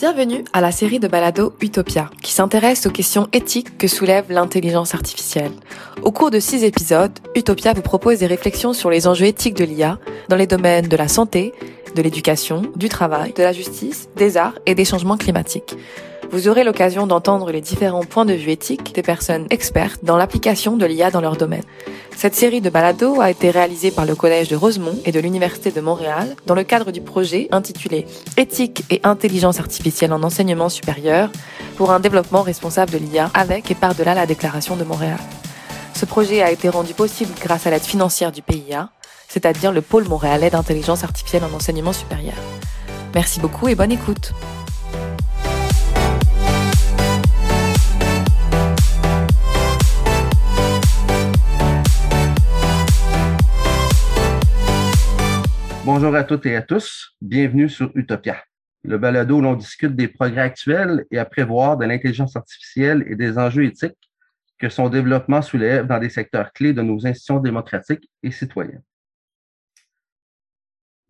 Bienvenue à la série de balado Utopia, qui s'intéresse aux questions éthiques que soulève l'intelligence artificielle. Au cours de six épisodes, Utopia vous propose des réflexions sur les enjeux éthiques de l'IA dans les domaines de la santé, de l'éducation, du travail, de la justice, des arts et des changements climatiques. Vous aurez l'occasion d'entendre les différents points de vue éthiques des personnes expertes dans l'application de l'IA dans leur domaine. Cette série de balados a été réalisée par le Collège de Rosemont et de l'Université de Montréal dans le cadre du projet intitulé Éthique et intelligence artificielle en enseignement supérieur pour un développement responsable de l'IA avec et par-delà la Déclaration de Montréal. Ce projet a été rendu possible grâce à l'aide financière du PIA, c'est-à-dire le pôle montréalais d'intelligence artificielle en enseignement supérieur. Merci beaucoup et bonne écoute. Bonjour à toutes et à tous. Bienvenue sur Utopia, le balado où l'on discute des progrès actuels et à prévoir de l'intelligence artificielle et des enjeux éthiques que son développement soulève dans des secteurs clés de nos institutions démocratiques et citoyennes.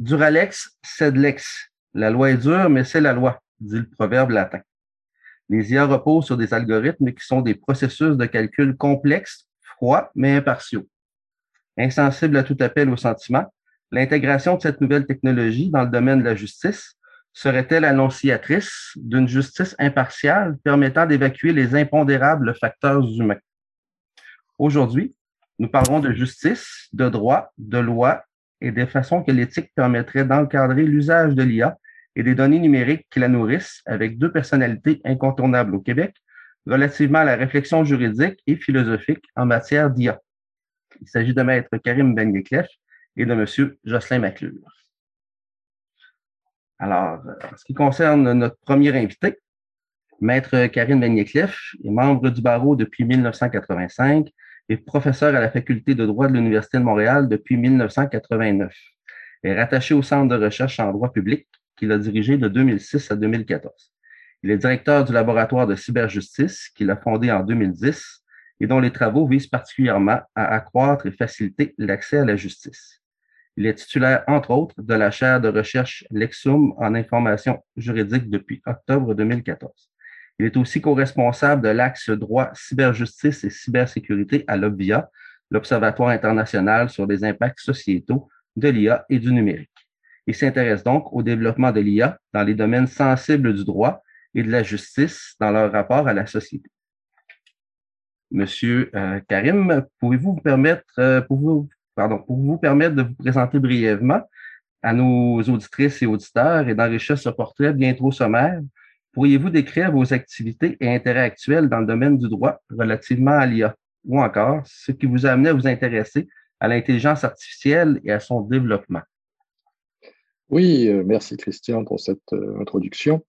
Duralex, sed lex. La loi est dure, mais c'est la loi, dit le proverbe latin. Les IA reposent sur des algorithmes qui sont des processus de calcul complexes, froids, mais impartiaux. Insensibles à tout appel au sentiment, L'intégration de cette nouvelle technologie dans le domaine de la justice serait-elle annonciatrice d'une justice impartiale permettant d'évacuer les impondérables facteurs humains? Aujourd'hui, nous parlerons de justice, de droit, de loi et des façons que l'éthique permettrait d'encadrer l'usage de l'IA et des données numériques qui la nourrissent avec deux personnalités incontournables au Québec relativement à la réflexion juridique et philosophique en matière d'IA. Il s'agit de maître Karim Ben et de M. Jocelyn Maclure. Alors, en ce qui concerne notre premier invité, Maître Karine Benyekleff est membre du barreau depuis 1985 et professeur à la faculté de droit de l'Université de Montréal depuis 1989. Elle est rattaché au Centre de recherche en droit public qu'il a dirigé de 2006 à 2014. Il est directeur du laboratoire de cyberjustice qu'il a fondé en 2010 et dont les travaux visent particulièrement à accroître et faciliter l'accès à la justice. Il est titulaire, entre autres, de la chaire de recherche Lexum en information juridique depuis octobre 2014. Il est aussi co-responsable de l'axe droit, cyberjustice et cybersécurité à l'OBVIA, l'Observatoire international sur les impacts sociétaux de l'IA et du numérique. Il s'intéresse donc au développement de l'IA dans les domaines sensibles du droit et de la justice dans leur rapport à la société. Monsieur euh, Karim, pouvez-vous vous permettre, euh, pardon, pour vous permettre de vous présenter brièvement à nos auditrices et auditeurs et d'enrichir ce portrait bien trop sommaire, pourriez-vous décrire vos activités et intérêts actuels dans le domaine du droit relativement à l'IA ou encore ce qui vous a amené à vous intéresser à l'intelligence artificielle et à son développement? Oui, euh, merci Christian pour cette euh, introduction.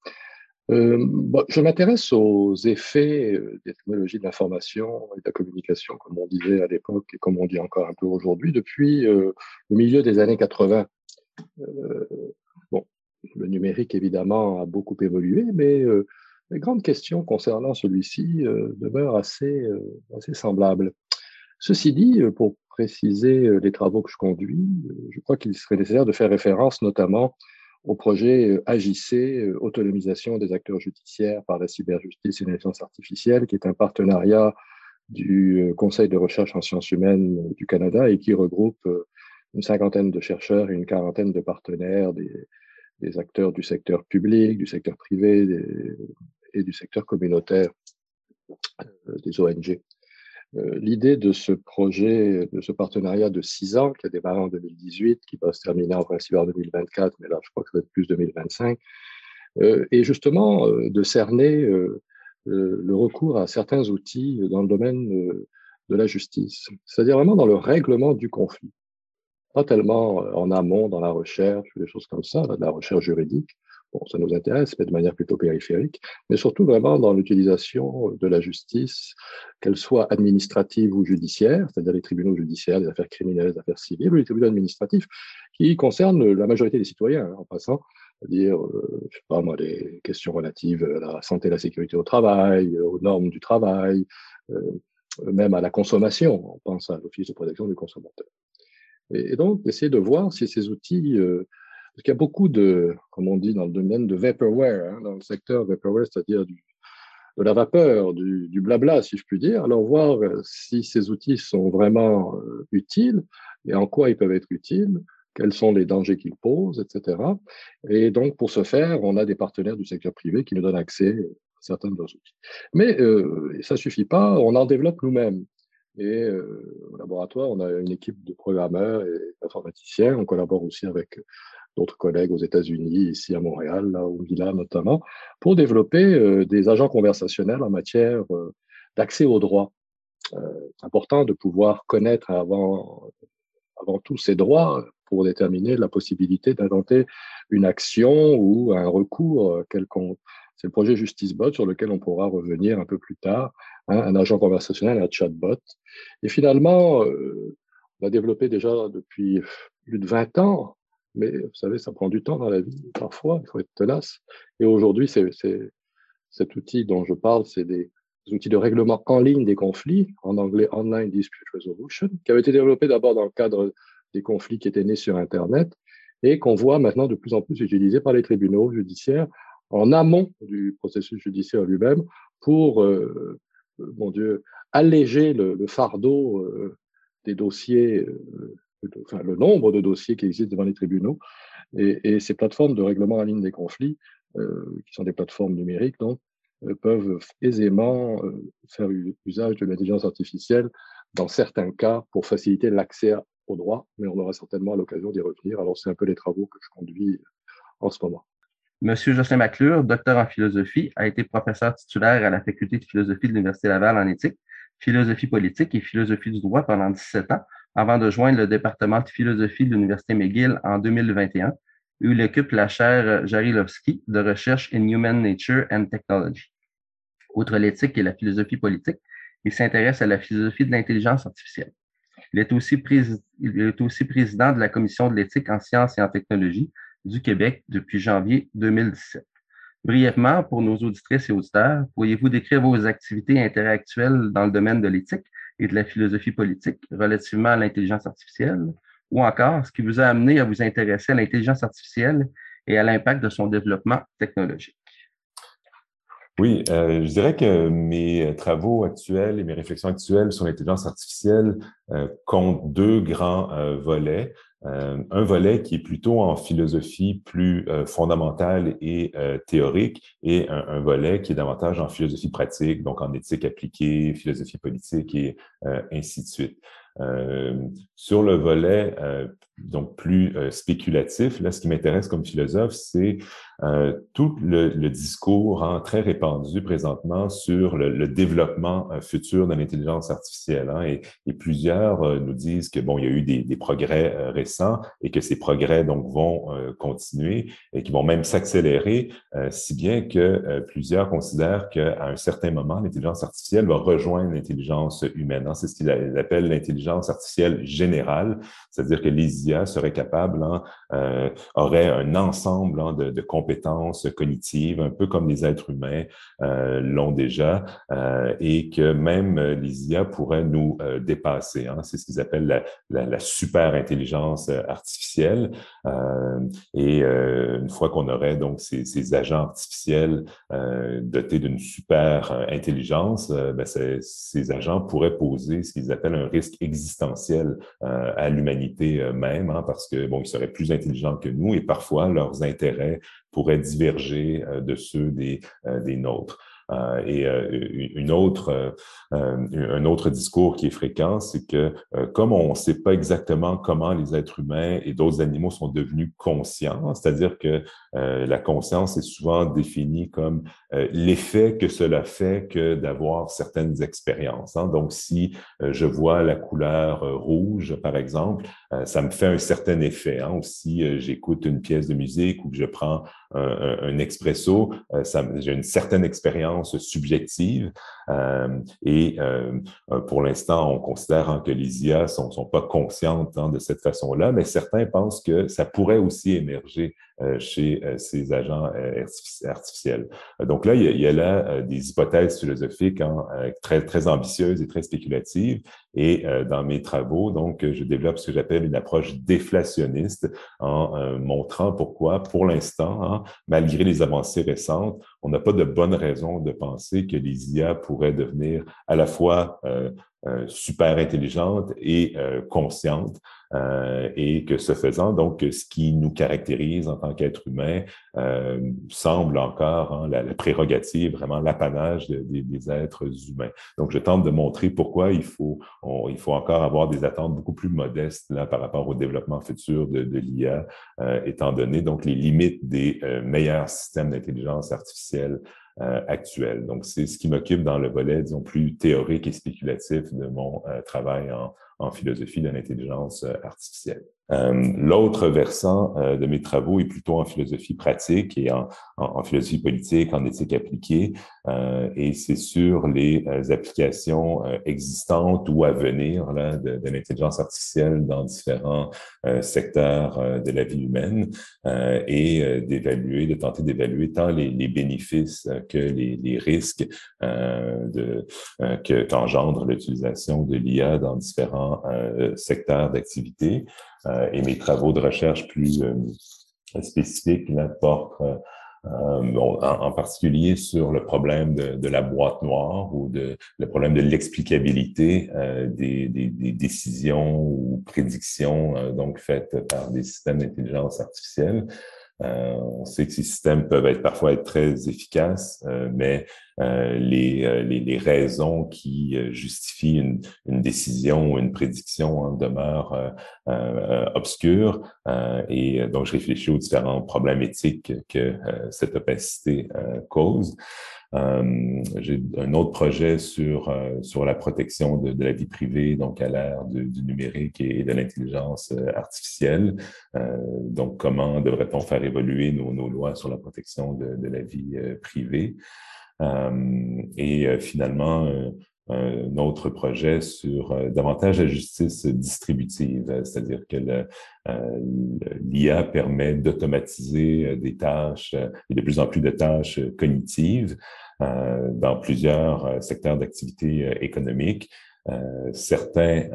Euh, je m'intéresse aux effets des technologies de l'information et de la communication, comme on disait à l'époque et comme on dit encore un peu aujourd'hui, depuis le milieu des années 80. bon, le numérique, évidemment, a beaucoup évolué, mais les grandes questions concernant celui-ci demeurent assez, assez semblables. Ceci dit, pour préciser les travaux que je conduis, je crois qu'il serait nécessaire de faire référence notamment au projet euh, AJC, euh, Autonomisation des acteurs judiciaires par la cyberjustice et l'intelligence artificielle, qui est un partenariat du euh, Conseil de recherche en sciences humaines du Canada et qui regroupe une cinquantaine de chercheurs et une quarantaine de partenaires, des acteurs du secteur public, du secteur privé et du secteur communautaire, des ONG. Euh, l'idée de ce projet, de ce partenariat de six ans qui a démarré en 2018, qui va se terminer en principe en 2024, mais là, je crois que ça va être plus 2025, euh, est justement euh, de cerner le recours à certains outils dans le domaine de la justice, c'est-à-dire vraiment dans le règlement du conflit. Pas tellement en amont, dans la recherche, des choses comme ça, de la recherche juridique, Bon, ça nous intéresse, mais de manière plutôt périphérique, mais surtout vraiment dans l'utilisation de la justice, qu'elle soit administrative ou judiciaire, c'est-à-dire les tribunaux judiciaires, les affaires criminelles, les affaires civiles, ou les tribunaux administratifs, qui concernent la majorité des citoyens, hein, en passant, c'est-à-dire, euh, je sais pas moi, les questions relatives à la santé et la sécurité au travail, aux normes du travail, euh, même à la consommation. On pense à l'Office de protection du consommateur. Et, donc, essayer de voir si ces outils, euh, parce qu'il y a beaucoup de, comme on dit dans le domaine de vaporware, hein, dans le secteur vaporware, c'est-à-dire de la vapeur, du, blabla, si je puis dire. Alors, voir si ces outils sont vraiment utiles et en quoi ils peuvent être utiles quels sont les dangers qu'ils posent, etc. Et donc, pour ce faire, on a des partenaires du secteur privé qui nous donnent accès à certains de leurs outils. Mais euh, ça suffit pas, on en développe nous-mêmes. Et euh, au laboratoire, on a une équipe de programmeurs et d'informaticiens. On collabore aussi avec d'autres collègues aux États-Unis, ici à Montréal, là, au Milan notamment, pour développer euh, des agents conversationnels en matière euh, d'accès au droit. Euh, c'est important de pouvoir connaître avant, avant tout ces droits pour déterminer la possibilité d'inventer une action ou un recours euh, quelconque. C'est le projet JusticeBot sur lequel on pourra revenir un peu plus tard, hein, un agent conversationnel, un chatbot. Et finalement, euh, on a développé déjà depuis plus de 20 ans, mais vous savez, ça prend du temps dans la vie, parfois, il faut être tenace. Et aujourd'hui, cet outil dont je parle, c'est des, des outils de règlement en ligne des conflits, en anglais Online Dispute Resolution, qui avait été développé d'abord dans le cadre des conflits qui étaient nés sur Internet et qu'on voit maintenant de plus en plus utilisés par les tribunaux judiciaires en amont du processus judiciaire lui-même pour, euh, euh, mon Dieu, alléger le, fardeau euh, des dossiers, enfin le nombre de dossiers qui existent devant les tribunaux. Et, et ces plateformes de règlement en ligne des conflits, qui sont des plateformes numériques, donc, peuvent aisément faire usage de l'intelligence artificielle dans certains cas pour faciliter l'accès au droit, mais on aura certainement l'occasion d'y revenir. Alors, c'est un peu les travaux que je conduis en ce moment. Monsieur Jocelyn Maclure, docteur en philosophie, a été professeur titulaire à la faculté de philosophie de l'Université Laval en éthique, philosophie politique et philosophie du droit pendant 17 ans, avant de joindre le département de philosophie de l'Université McGill en 2021, où il occupe la chaire Jarilowski de recherche in Human Nature and Technology. Outre l'éthique et la philosophie politique, il s'intéresse à la philosophie de l'intelligence artificielle. Il est, aussi il est aussi président de la Commission de l'éthique en sciences et en technologie du Québec depuis janvier 2017. Brièvement, pour nos auditrices et auditeurs, pourriez-vous décrire vos activités interactuelles dans le domaine de l'éthique et de la philosophie politique relativement à l'intelligence artificielle, ou encore ce qui vous a amené à vous intéresser à l'intelligence artificielle et à l'impact de son développement technologique? Oui, euh, je dirais que mes travaux actuels et mes réflexions actuelles sur l'intelligence artificielle euh, comptent deux grands euh, volets. un volet qui est plutôt en philosophie plus fondamentale et théorique et un, volet qui est davantage en philosophie pratique, donc en éthique appliquée, philosophie politique et ainsi de suite. sur le volet donc plus spéculatif, là, ce qui m'intéresse comme philosophe, c'est euh, tout le, discours hein, très répandu présentement sur le, développement euh, futur de l'intelligence artificielle. Hein, et, plusieurs euh, nous disent que bon, il y a eu des, des progrès récents et que ces progrès donc vont continuer et qui vont même s'accélérer, si bien que plusieurs considèrent qu'à un certain moment, l'intelligence artificielle va rejoindre l'intelligence humaine. Hein. C'est ce qu'ils appellent l'intelligence artificielle générale, c'est-à-dire que les IA seraient capables, hein, auraient un ensemble hein, de, compétences cognitives, un peu comme les êtres humains euh, l'ont déjà, euh, et que même les IA pourraient nous euh, dépasser. Hein. C'est ce qu'ils appellent la, super intelligence artificielle. et une fois qu'on aurait donc ces, ces agents artificiels dotés d'une super intelligence, ben ces agents pourraient poser ce qu'ils appellent un risque existentiel à l'humanité même, hein, parce que bon, ils seraient plus intelligents que nous et parfois leurs intérêts pourraient diverger euh, de ceux des, euh, des nôtres. Euh, et une autre, un autre discours qui est fréquent, c'est que comme on ne sait pas exactement comment les êtres humains et d'autres animaux sont devenus conscients, c'est-à-dire que la conscience est souvent définie comme l'effet que cela fait que d'avoir certaines expériences. Hein. Donc, si je vois la couleur rouge, par exemple, ça me fait un certain effet. Hein. Ou si j'écoute une pièce de musique ou que je prends un, un expresso, euh, j'ai une certaine expérience subjective euh, et euh, pour l'instant, on considère hein, que les IA sont, sont pas conscientes hein, de cette façon-là, mais certains pensent que ça pourrait aussi émerger chez ces agents artificiels. Donc là, il y a, là des hypothèses philosophiques hein, très, très ambitieuses et très spéculatives. Et dans mes travaux, donc, je développe ce que j'appelle une approche déflationniste en montrant pourquoi, pour l'instant, hein, malgré les avancées récentes, on n'a pas de bonne raison de penser que les IA pourraient devenir à la fois euh, euh, super intelligentes et euh, conscientes euh, et que ce faisant, donc, ce qui nous caractérise en tant qu'être humain euh, semble encore hein, la, prérogative, vraiment l'apanage des êtres humains. Donc, je tente de montrer pourquoi il faut, il faut encore avoir des attentes beaucoup plus modestes là, par rapport au développement futur de, de l'IA, euh, étant donné donc les limites des meilleurs systèmes d'intelligence artificielle actuels. Donc, c'est ce qui m'occupe dans le volet, disons, plus théorique et spéculatif de mon travail en, en philosophie de l'intelligence euh, artificielle. Euh, l'autre versant euh, de mes travaux est plutôt en philosophie pratique et en, philosophie politique, en éthique appliquée, euh, et c'est sur les applications existantes ou à venir là, de, l'intelligence artificielle dans différents secteurs de la vie humaine et d'évaluer, de tenter d'évaluer tant les, bénéfices que les, risques de, que qu'engendre l'utilisation de l'IA dans différents secteurs d'activité. Euh, et mes travaux de recherche plus euh, spécifiques portent euh, en, particulier sur le problème de, la boîte noire ou de le problème de l'explicabilité des, décisions ou prédictions donc faites par des systèmes d'intelligence artificielle. Euh, on sait que ces systèmes peuvent être parfois être très efficaces, euh, mais euh, les, les, les, raisons qui justifient une, une, décision ou une prédiction hein, demeurent obscures. et donc, je réfléchis aux différents problèmes éthiques que cette opacité cause. Euh, j'ai un autre projet sur, euh, sur la protection de, de, la vie privée, donc à l'ère du, numérique et, de l'intelligence euh, artificielle. donc, comment devrait-on faire évoluer nos, nos, lois sur la protection de, de la vie privée? et finalement, un autre projet sur davantage la justice distributive, c'est-à-dire que l'IA permet d'automatiser des tâches et de plus en plus de tâches cognitives euh, dans plusieurs euh, secteurs d'activité euh, certains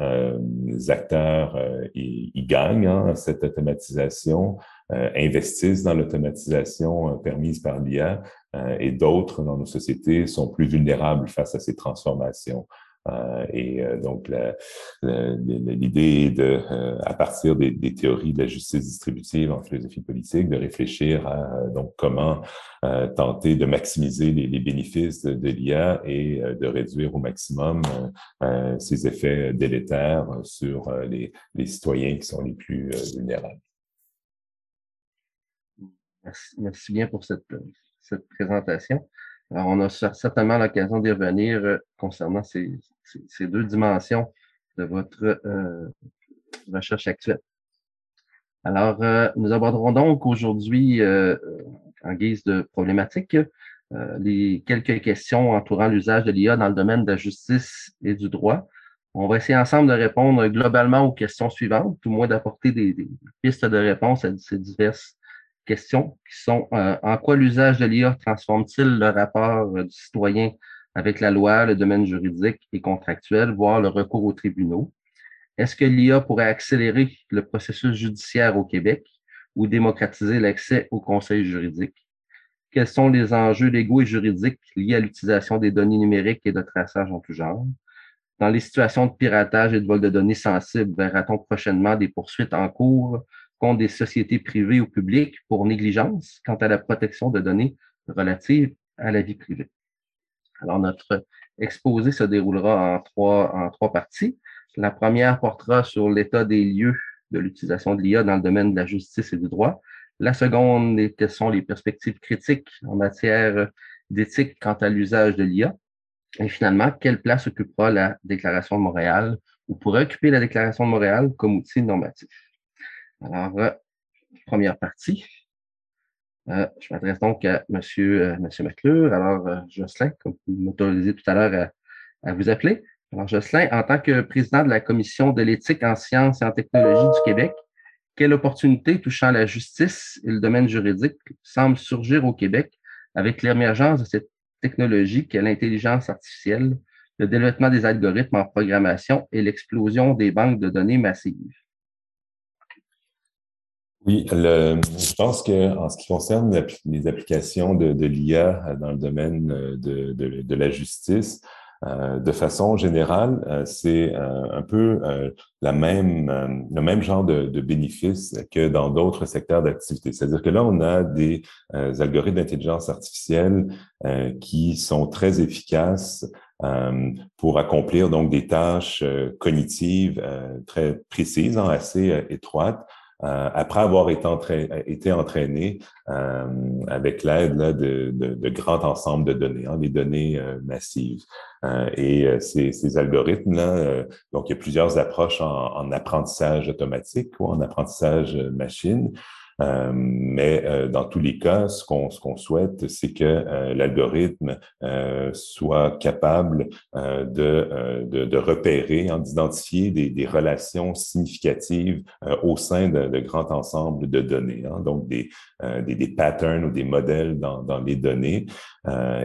acteurs y, gagnent hein, cette automatisation, investissent dans l'automatisation permise par l'IA, et d'autres dans nos sociétés sont plus vulnérables face à ces transformations. Euh, et euh, donc, l'idée est de, euh, à partir des, théories de la justice distributive en philosophie politique, de réfléchir à donc comment tenter de maximiser les, bénéfices de, l'IA et de réduire au maximum ses effets délétères sur les, citoyens qui sont les plus vulnérables. Merci, merci bien pour cette, cette présentation. Alors, on a certainement l'occasion d'y revenir concernant ces, ces deux dimensions de votre euh, recherche actuelle. Alors, euh, nous aborderons donc aujourd'hui, euh, en guise de problématique, les quelques questions entourant l'usage de l'IA dans le domaine de la justice et du droit. On va essayer ensemble de répondre globalement aux questions suivantes, ou moins d'apporter des, pistes de réponse à ces diverses questions qui sont en quoi l'usage de l'IA transforme-t-il le rapport du citoyen avec la loi, le domaine juridique et contractuel, voire le recours aux tribunaux. Est-ce que l'IA pourrait accélérer le processus judiciaire au Québec ou démocratiser l'accès au conseil juridique? Quels sont les enjeux légaux et juridiques liés à l'utilisation des données numériques et de traçage en tout genre? Dans les situations de piratage et de vol de données sensibles, verra-t-on prochainement des poursuites en cours contre des sociétés privées ou publiques pour négligence quant à la protection de données relatives à la vie privée? Alors, notre exposé se déroulera en trois, en trois parties. La première portera sur l'état des lieux de l'utilisation de l'IA dans le domaine de la justice et du droit. La seconde, quelles sont les perspectives critiques en matière d'éthique quant à l'usage de l'IA. Et finalement, quelle place occupera la Déclaration de Montréal ou pourrait occuper la Déclaration de Montréal comme outil normatif? Alors, première partie. Euh, je m'adresse donc à Monsieur, euh, Monsieur McClure. Alors, euh, Jocelyn, comme vous m'autorisez tout à l'heure à, vous appeler. Alors, Jocelyn, en tant que président de la Commission de l'éthique en sciences et en technologie du Québec, quelle opportunité touchant la justice et le domaine juridique semble surgir au Québec avec l'émergence de cette technologie qu'est l'intelligence artificielle, le développement des algorithmes en programmation et l'explosion des banques de données massives? Oui, je pense que en ce qui concerne les applications de, l'IA dans le domaine de, de la justice, euh, de façon générale, euh, c'est euh, un peu la même, le même genre de, de bénéfices que dans d'autres secteurs d'activité. C'est-à-dire que là, on a des algorithmes d'intelligence artificielle qui sont très efficaces pour accomplir donc des tâches cognitives très précises, hein, assez étroites, euh, après avoir été, été entraîné euh, avec l'aide de, de, de, grands ensembles de données, hein, des données euh, massives. et ces, ces algorithmes-là, donc il y a plusieurs approches en, en apprentissage automatique ou en apprentissage machine. Euh, mais euh, dans tous les cas, ce qu'on ce qu'on souhaite, c'est que euh, l'algorithme soit capable de, de, de, repérer, hein, d'identifier des, des, relations significatives au sein de, de, grands ensembles de données, hein, donc des, des, des, patterns ou des modèles dans, dans les données.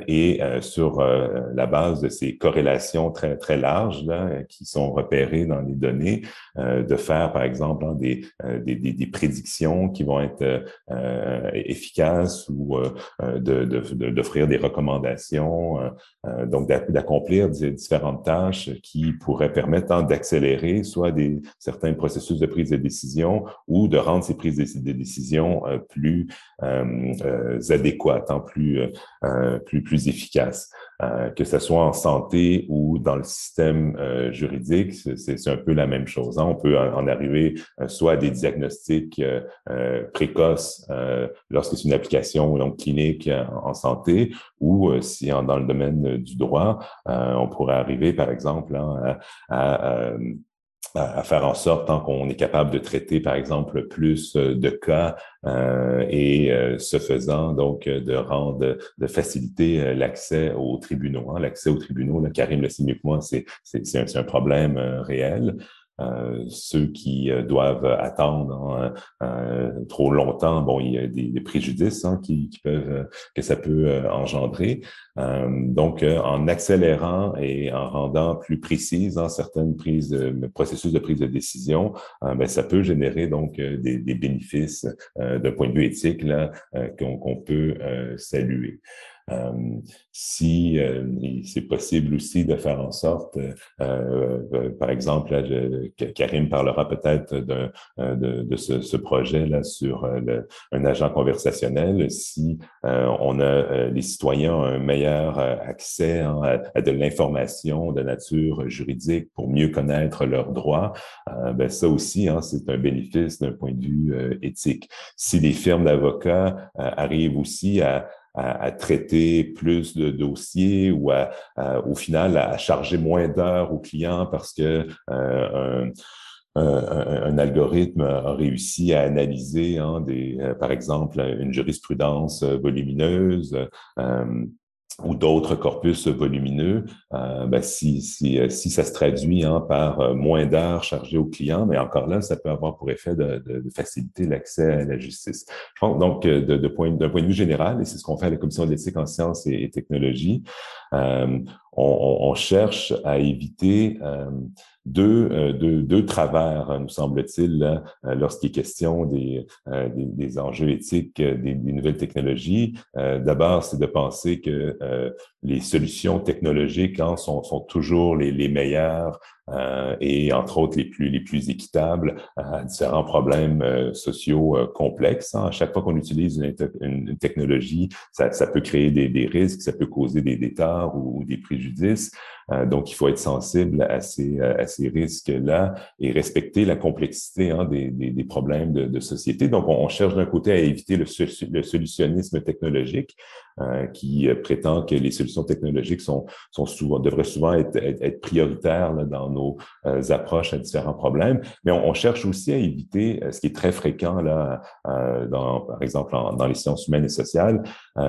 et sur la base de ces corrélations très très larges là, qui sont repérées dans les données, de faire par exemple hein, des, des, des prédictions qui vont être euh, efficace ou euh, d'offrir de, des recommandations, euh, donc d'accomplir différentes tâches qui pourraient permettre d'accélérer soit des certains processus de prise de décision ou de rendre ces prises de, décision plus adéquates, plus, plus, plus efficaces. Euh, que ce soit en santé ou dans le système euh, juridique, c'est un peu la même chose. Hein. On peut en, arriver euh, soit à des diagnostics précoces lorsque c'est une application donc clinique en, santé, ou si dans le domaine du droit, on pourrait arriver, par exemple, hein, à à, faire en sorte tant qu'on est capable de traiter, par exemple, plus euh, de cas euh, et euh, ce faisant, donc, de rendre, de faciliter l'accès aux tribunaux. Hein. L'accès aux tribunaux, là, Karim le que moi, c'est un, un problème réel. Euh, ceux qui euh, doivent attendre hein, euh, trop longtemps, bon, il y a des, préjudices hein, qui, peuvent que ça peut engendrer. donc, en accélérant et en rendant plus précises hein, certaines prises, de, processus de prise de décision, ben, ça peut générer donc des, bénéfices d'un point de vue éthique qu'on peut saluer. Euh, si euh, c'est possible aussi de faire en sorte, euh, par exemple, Karim parlera peut-être de, de, de, ce, ce projet-là sur le, un agent conversationnel, si on a les citoyens ont un meilleur accès hein, à, de l'information de nature juridique pour mieux connaître leurs droits, ben ça aussi, hein, c'est un bénéfice d'un point de vue éthique. Si les firmes d'avocats arrivent aussi à à, traiter plus de dossiers ou à, au final à charger moins d'heures aux clients parce que euh, un, un, algorithme a réussi à analyser hein, des, euh, par exemple une jurisprudence volumineuse. Euh, ou d'autres corpus volumineux, euh, ben si, si, euh, si ça se traduit hein, par euh, moins d'heures chargées aux clients, mais encore là, ça peut avoir pour effet de, de, faciliter l'accès à la justice. Je pense donc de, de point, d'un point de vue général, et c'est ce qu'on fait à la Commission d'éthique en sciences et, technologies, on, cherche à éviter deux, euh, deux, deux, travers, nous semble-t-il, euh, lorsqu'il est question des, euh, des, enjeux éthiques des, des nouvelles technologies. D'abord, c'est de penser que les solutions technologiques hein, sont, sont toujours les, les meilleures euh, et entre autres les plus les plus équitables à différents problèmes sociaux complexes. Hein. À chaque fois qu'on utilise une, une, technologie, ça, ça, peut créer des, des, risques, ça peut causer des ou, ou des préjudices. Euh, donc, il faut être sensible à ces, ces risques-là et respecter la complexité hein, des, problèmes de, société. Donc, on, cherche d'un côté à éviter le, solutionnisme technologique euh, qui prétend que les solutions technologiques devraient souvent être, prioritaires dans nos euh, approches à différents problèmes. Mais on, cherche aussi à éviter ce qui est très fréquent là, par exemple, dans les sciences humaines et sociales,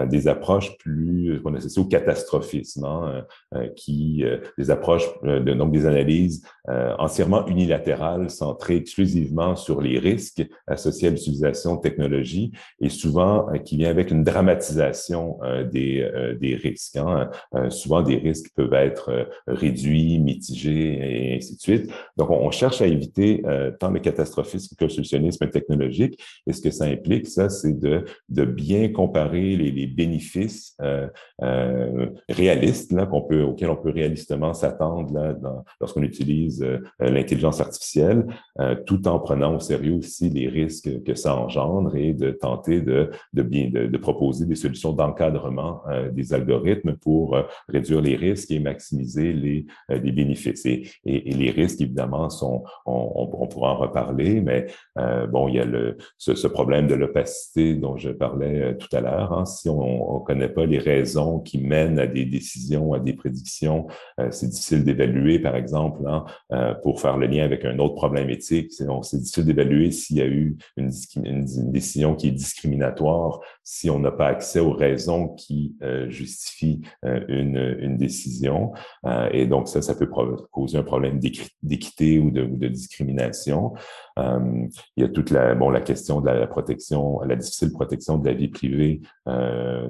des approches plus qu'on associe au catastrophisme, hein, qui des approches de, donc des analyses entièrement unilatérales, centrées exclusivement sur les risques associés à l'utilisation de technologies et souvent qui vient avec une dramatisation des, des risques. Hein. souvent, des risques peuvent être réduits, mitigés et ainsi de suite. Donc, on, cherche à éviter tant le catastrophisme que le solutionnisme technologique. Et ce que ça implique, ça, c'est de, de bien comparer les, les bénéfices euh, euh, réalistes là, qu'on peut, auxquels on peut réalistement s'attendre lorsqu'on utilise euh, l'intelligence artificielle, tout en prenant au sérieux aussi les risques que ça engendre et de tenter de, de, bien, de, proposer des solutions d'encadrement des algorithmes pour réduire les risques et maximiser les, les bénéfices. Et, les risques, évidemment, sont, on, pourra en reparler, mais bon, il y a le, ce, ce problème de l'opacité dont je parlais tout à l'heure. Hein. On ne connaît pas les raisons qui mènent à des décisions, à des prédictions, euh, c'est difficile d'évaluer, par exemple, hein, euh, pour faire le lien avec un autre problème éthique. C'est difficile d'évaluer s'il y a eu une, décision qui est discriminatoire, si on n'a pas accès aux raisons qui euh, justifient une, décision. et donc, ça, ça peut causer un problème d'équité ou de, discrimination. il y a toute la, bon, la question de la protection, la difficile protection de la vie privée,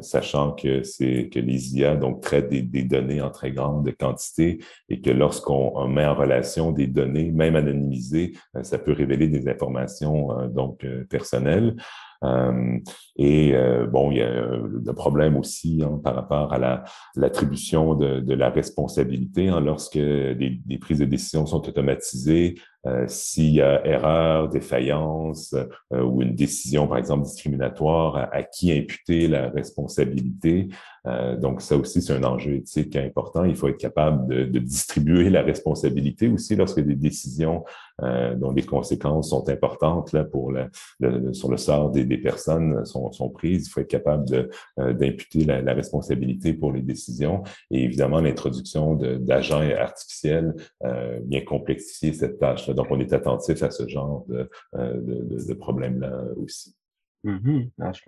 sachant que c'est que les IA donc traitent des, données en très grande quantité et que lorsqu'on met en relation des données, même anonymisées, euh, ça peut révéler des informations euh, donc personnelles. Euh, et euh, bon, il y a le problème aussi hein, par rapport à l'attribution de, de, la responsabilité hein, lorsque des, des, prises de décision sont automatisées. Euh, s'il y a erreur, défaillance ou une décision, par exemple, discriminatoire, à, qui imputer la responsabilité. Euh, donc, ça aussi, c'est un enjeu éthique important. Il faut être capable de, de distribuer la responsabilité aussi lorsque des décisions euh, dont les conséquences sont importantes là, pour le, sur le sort des, des personnes sont, sont, prises. Il faut être capable euh, d'imputer la, la, responsabilité pour les décisions. Et évidemment, l'introduction d'agents artificiels euh, vient complexifier cette tâche. Donc, on est attentif à ce genre de, euh, de, de problèmes-là aussi. Mm-hmm. Alors, je,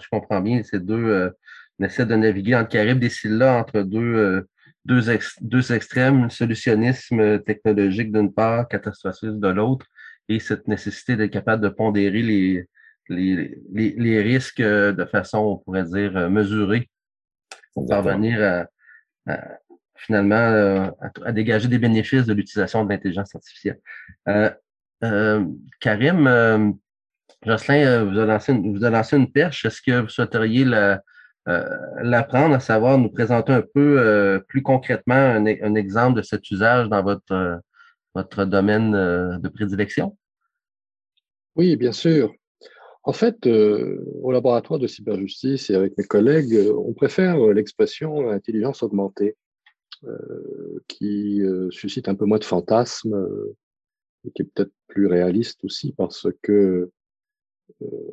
je, comprends bien ces deux on essaie de naviguer entre Caribe des là entre deux, euh, deux, deux extrêmes, solutionnisme technologique d'une part, catastrophisme de l'autre, et cette nécessité d'être capable de pondérer les, les, les, risques euh, de façon, on pourrait dire, euh, mesurée pour parvenir à, finalement à, dégager des bénéfices de l'utilisation de l'intelligence artificielle. Karim, Jocelyn vous a, lancé une, vous perche. Est-ce que vous souhaiteriez la, euh, l'apprendre, à savoir nous présenter un peu euh, plus concrètement un, exemple de cet usage dans votre, euh, votre domaine de prédilection? Oui, bien sûr. En fait, au laboratoire de cyberjustice et avec mes collègues, on préfère l'expression intelligence augmentée, qui suscite un peu moins de fantasmes et qui est peut-être plus réaliste aussi parce que,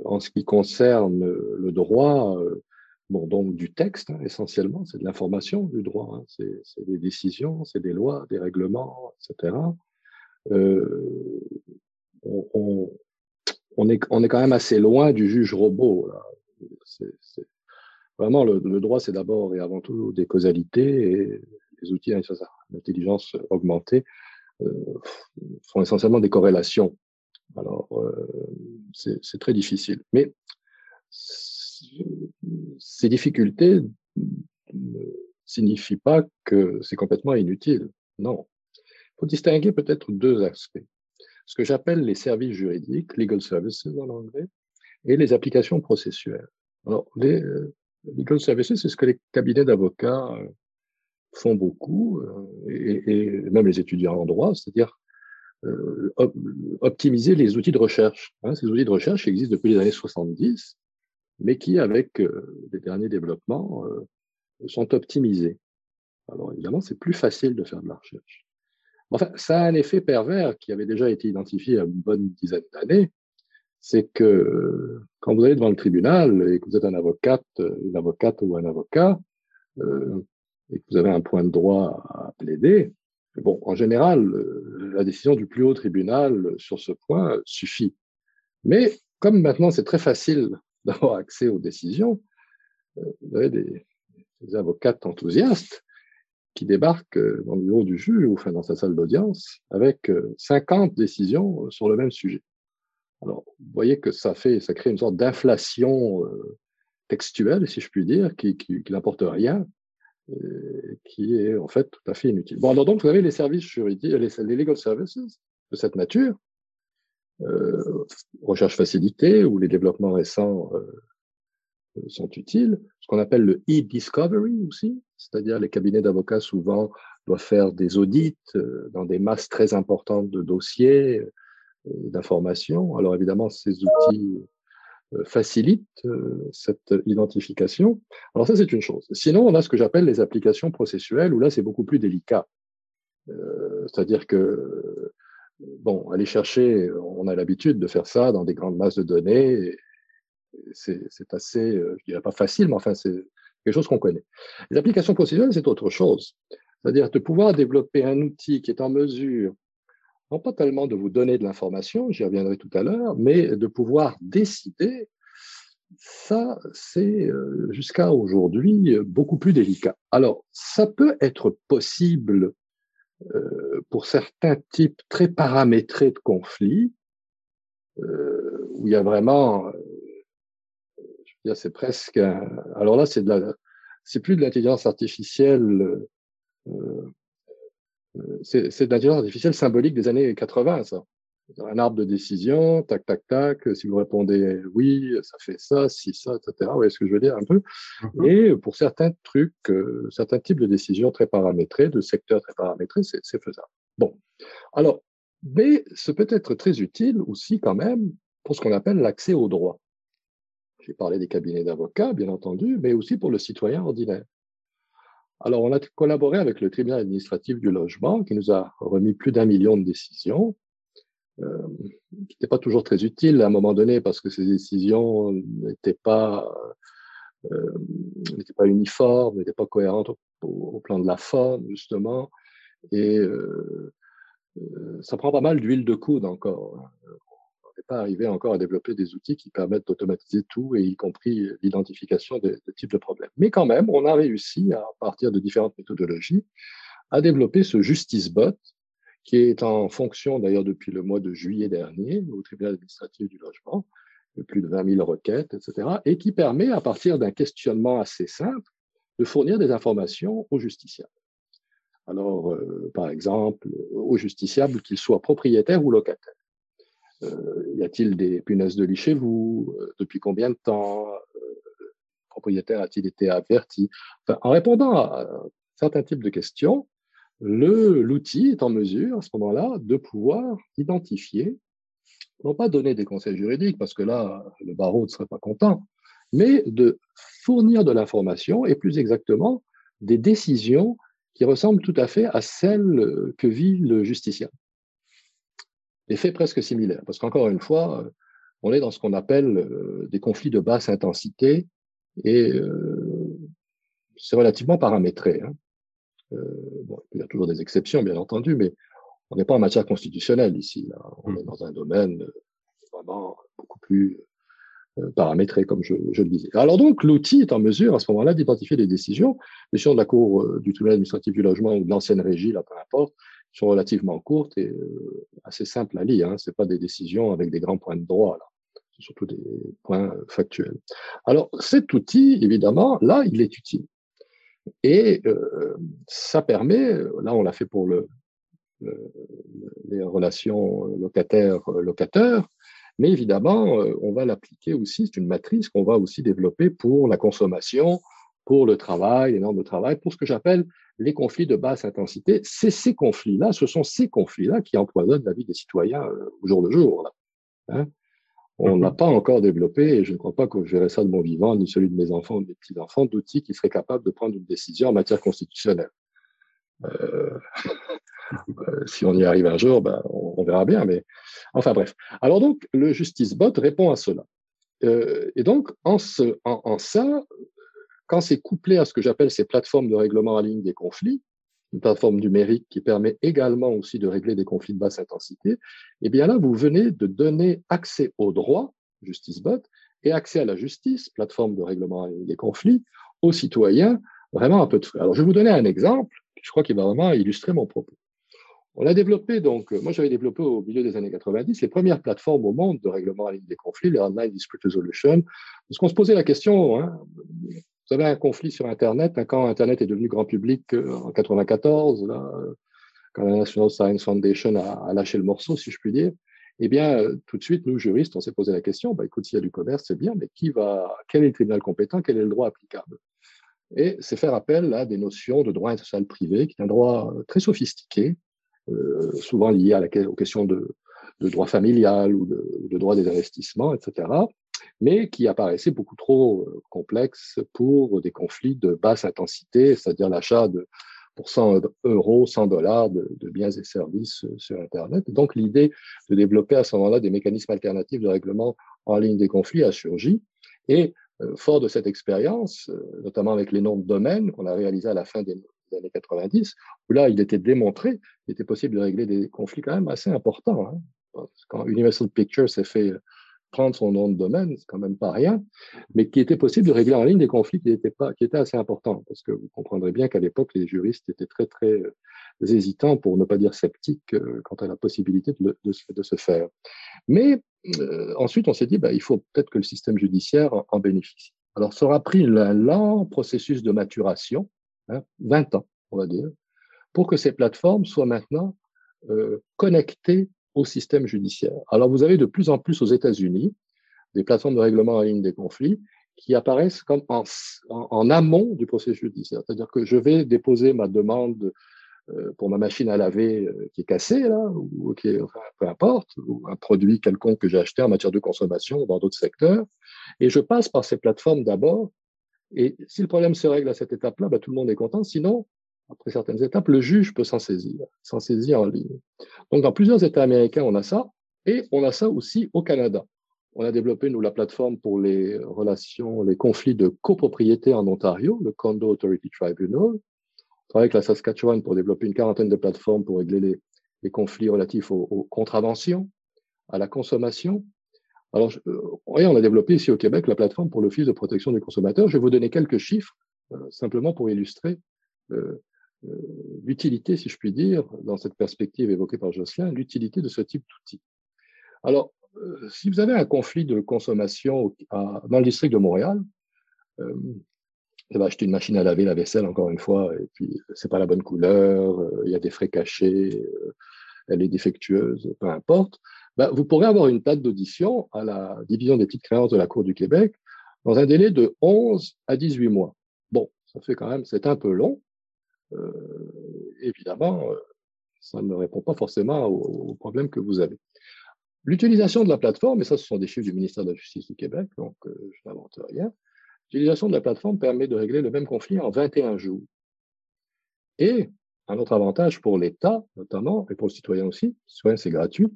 en ce qui concerne le droit, Bon, donc du texte, hein, essentiellement, c'est de l'information du droit, hein, c'est des décisions, c'est des lois, des règlements, etc. Euh, on, est, on est quand même assez loin du juge robot. Vraiment, le, le droit, c'est d'abord et avant tout des causalités et les outils d'intelligence augmentée euh, font essentiellement des corrélations. Alors, euh, c'est très difficile. Mais ces difficultés ne signifient pas que c'est complètement inutile. Non. Il faut distinguer peut-être deux aspects. Ce que j'appelle les services juridiques, legal services en anglais, et les applications processuelles. Alors, les euh, legal services, c'est ce que les cabinets d'avocats euh, font beaucoup, euh, et, même les étudiants en droit, c'est-à-dire optimiser les outils de recherche. Hein, ces outils de recherche existent depuis les années 70 mais qui, avec euh, les derniers développements, euh, sont optimisés. Alors évidemment, c'est plus facile de faire de la recherche. Enfin, ça a un effet pervers qui avait déjà été identifié à une bonne dizaine d'années, c'est que quand vous allez devant le tribunal et que vous êtes un avocate, une avocate ou un avocat, euh, et que vous avez un point de droit à plaider, bon, en général, la décision du plus haut tribunal sur ce point suffit. Mais comme maintenant c'est très facile d'avoir accès aux décisions, vous avez des, des avocates enthousiastes qui débarquent dans le bureau du juge ou enfin, dans sa salle d'audience avec 50 décisions sur le même sujet. Alors, vous voyez que ça fait, ça crée une sorte d'inflation textuelle, si je puis dire, qui, qui, qui n'apporte rien, qui est en fait tout à fait inutile. Bon, alors donc, vous avez les services juridiques, les, legal services de cette nature, euh, recherche facilitée ou les développements récents euh, sont utiles. Ce qu'on appelle le e-discovery aussi, c'est-à-dire les cabinets d'avocats souvent doivent faire des audits euh, dans des masses très importantes de dossiers, euh, d'informations. Alors évidemment, ces outils euh, facilite euh, cette identification. Alors ça, c'est une chose. Sinon, on a ce que j'appelle les applications processuelles, où là, c'est beaucoup plus délicat. Euh, c'est-à-dire que, bon, aller chercher, on a l'habitude de faire ça dans des grandes masses de données. C'est assez, je dirais pas facile, mais enfin, c'est quelque chose qu'on connaît. Les applications processuelles, c'est autre chose. C'est-à-dire de pouvoir développer un outil qui est en mesure non pas tellement de vous donner de l'information, j'y reviendrai tout à l'heure, mais de pouvoir décider, ça, c'est euh, jusqu'à aujourd'hui beaucoup plus délicat. Alors, ça peut être possible euh, pour certains types très paramétrés de conflits, euh, où il y a vraiment, je veux dire, c'est presque, alors là, c'est de la, c'est plus de l'intelligence artificielle c'est de l'intelligence artificielle symbolique des années 80, ça. Un arbre de décision, tac, tac, tac. Si vous répondez oui, ça fait ça, si ça, etc. Vous voyez ce que je veux dire un peu? Mm-hmm. Et pour certains trucs, euh, certains types de décisions très paramétrées, de secteurs très paramétrés, c'est faisable. Bon. Alors, mais ce peut être très utile aussi quand même pour ce qu'on appelle l'accès au droit. J'ai parlé des cabinets d'avocats, bien entendu, mais aussi pour le citoyen ordinaire. Alors, on a collaboré avec le tribunal administratif du logement qui nous a remis plus d'un million de décisions, euh, qui n'étaient pas toujours très utiles à un moment donné parce que ces décisions n'étaient pas, euh, uniformes, n'étaient pas cohérentes au, plan de la forme, justement. Et euh, ça prend pas mal d'huile de coude encore n'est pas arrivé encore à développer des outils qui permettent d'automatiser tout, et y compris l'identification de, de types de problèmes. Mais quand même, on a réussi, à partir de différentes méthodologies, à développer ce Justice Bot, qui est en fonction d'ailleurs depuis le mois de juillet dernier au tribunal administratif du logement, de plus de 20 000 requêtes, etc., et qui permet, à partir d'un questionnement assez simple, de fournir des informations aux justiciables. Alors, euh, par exemple, aux justiciables, qu'ils soient propriétaires ou locataires. Euh, y a-t-il des punaises de lit chez vous euh, Depuis combien de temps euh, Le propriétaire a-t-il été averti? En répondant à certains types de questions, l'outil est en mesure, à ce moment-là, de pouvoir identifier, non pas donner des conseils juridiques, parce que là, le barreau ne serait pas content, mais de fournir de l'information et plus exactement des décisions qui ressemblent tout à fait à celles que vit le justiciable effet presque similaire. Parce qu'encore une fois, euh, on est dans ce qu'on appelle euh, des conflits de basse intensité et euh, c'est relativement paramétré. Hein. bon, il y a toujours des exceptions, bien entendu, mais on n'est pas en matière constitutionnelle ici. On est mmh. dans un domaine vraiment beaucoup plus paramétré, comme je, je, le disais. Alors donc, l'outil est en mesure, à ce moment-là, d'identifier des décisions, décisions de la Cour du tribunal administratif du logement ou de l'ancienne régie, là, peu importe, sont relativement courtes et euh, assez simples à lire. Hein. Ce pas des décisions avec des grands points de droit, là. Surtout des points euh, factuels. Alors, cet outil, évidemment, là, il est utile. Et euh, ça permet, là, on l'a fait pour le, les relations locataires-locateurs, mais évidemment, on va l'appliquer aussi, c'est une matrice qu'on va aussi développer pour la consommation, pour le travail, les normes de travail, pour ce que j'appelle les conflits de basse intensité. C'est ces conflits-là, ce sont ces conflits-là qui empoisonnent la vie des citoyens euh, au jour le jour. Là. Hein on n'a pas encore développé, et je ne crois pas que je verrai ça de mon vivant, ni celui de mes enfants ou de mes petits-enfants, d'outils qui seraient capables de prendre une décision en matière constitutionnelle. Euh, euh si on y arrive un jour, ben, on, verra bien. Mais enfin bref. Alors donc, le Justice Bot répond à cela. Euh, et donc, en, ce, en, en ça, quand c'est couplé à ce que j'appelle ces plateformes de règlement en ligne des conflits, une plateforme numérique qui permet également aussi de régler des conflits de basse intensité, eh bien là, vous venez de donner accès au droit, JusticeBot, et accès à la justice, plateforme de règlement des conflits, aux citoyens, vraiment un peu de frais. Alors, je vais vous donner un exemple, je crois qu'il va vraiment illustrer mon propos. On a développé, donc, moi j'avais développé au milieu des années 90 les premières plateformes au monde de règlement en ligne des conflits, les Online Dispute Resolution, parce qu'on se posait la question, hein, vous avez un conflit sur Internet, hein, quand Internet est devenu grand public euh, en 94, là, quand la National Science Foundation a, lâché le morceau, si je puis dire, eh bien, euh, tout de suite, nous, juristes, on s'est posé la question, bah, écoute, s'il y a du commerce, c'est bien, mais qui va, quel est le tribunal compétent, quel est le droit applicable? Et c'est faire appel à des notions de droit international privé, qui est un droit euh, très sophistiqué, euh, souvent lié à la, aux questions de, droit familial ou de, droit des investissements, etc., mais qui apparaissait beaucoup trop complexe pour des conflits de basse intensité, c'est-à-dire l'achat de pour 100 euros, 100 dollars de, biens et services euh, sur Internet. Donc, l'idée de développer à ce moment-là des mécanismes alternatifs de règlement en ligne des conflits a surgi. Et euh, fort de cette expérience, euh, notamment avec les noms de domaines qu'on a réalisés à la fin des, années 90, où là, il était démontré qu'il était possible de régler des conflits quand même assez importants. Hein. Quand Universal Pictures s'est fait prendre son nom de domaine, c'est quand même pas rien, mais qui était possible de régler en ligne des conflits qui étaient, pas, qui étaient assez importants, parce que vous comprendrez bien qu'à l'époque, les juristes étaient très, très euh, hésitants, pour ne pas dire sceptiques, euh, quant à la possibilité de, se faire. Mais euh, ensuite, on s'est dit, bah, il faut peut-être que le système judiciaire en, bénéficie. Alors, ça aura pris un lent processus de maturation, hein, 20 ans, on va dire, pour que ces plateformes soient maintenant connectées au système judiciaire. Alors, vous avez de plus en plus aux États-Unis des plateformes de règlement en ligne des conflits qui apparaissent comme en, amont du processus judiciaire. C'est-à-dire que je vais déposer ma demande euh, pour ma machine à laver euh, qui est cassée, là, ou qui est, enfin, peu importe, ou un produit quelconque que j'ai acheté en matière de consommation ou dans d'autres secteurs, et je passe par ces plateformes d'abord. Et si le problème se règle à cette étape-là, bah, tout le monde est content. Sinon, après certaines étapes, le juge peut s'en saisir, s'en saisir en ligne. Donc, dans plusieurs États américains, on a ça, et on a ça aussi au Canada. On a développé, nous, la plateforme pour les relations, les conflits de copropriété en Ontario, le Condo Authority Tribunal. On travaille avec la Saskatchewan pour développer une quarantaine de plateformes pour régler les, conflits relatifs aux, contraventions, à la consommation. Alors, euh, on a développé ici au Québec la plateforme pour l'Office de protection des consommateurs. Je vais vous donner quelques chiffres, euh, simplement pour illustrer euh, l'utilité, si je puis dire, dans cette perspective évoquée par Jocelyn, l'utilité de ce type d'outil. Alors, euh, si vous avez un conflit de consommation dans le district de Montréal, euh, vous avez acheté une machine à laver la vaisselle, encore une fois, et puis c'est pas la bonne couleur, euh, il y a des frais cachés, elle est défectueuse, peu importe, ben, vous pourrez avoir une date d'audition à la division des petites créances de la Cour du Québec dans un délai de 11 à 18 mois. Bon, ça fait quand même, c'est un peu long, euh, évidemment, euh, ça ne répond pas forcément aux, problèmes que vous avez. L'utilisation de la plateforme, et ça, ce sont des chiffres du ministère de la Justice du Québec, donc euh, je n'invente rien. L'utilisation de la plateforme permet de régler le même conflit en 21 jours. Et un autre avantage pour l'État, notamment, et pour le citoyen aussi, soit c'est gratuit,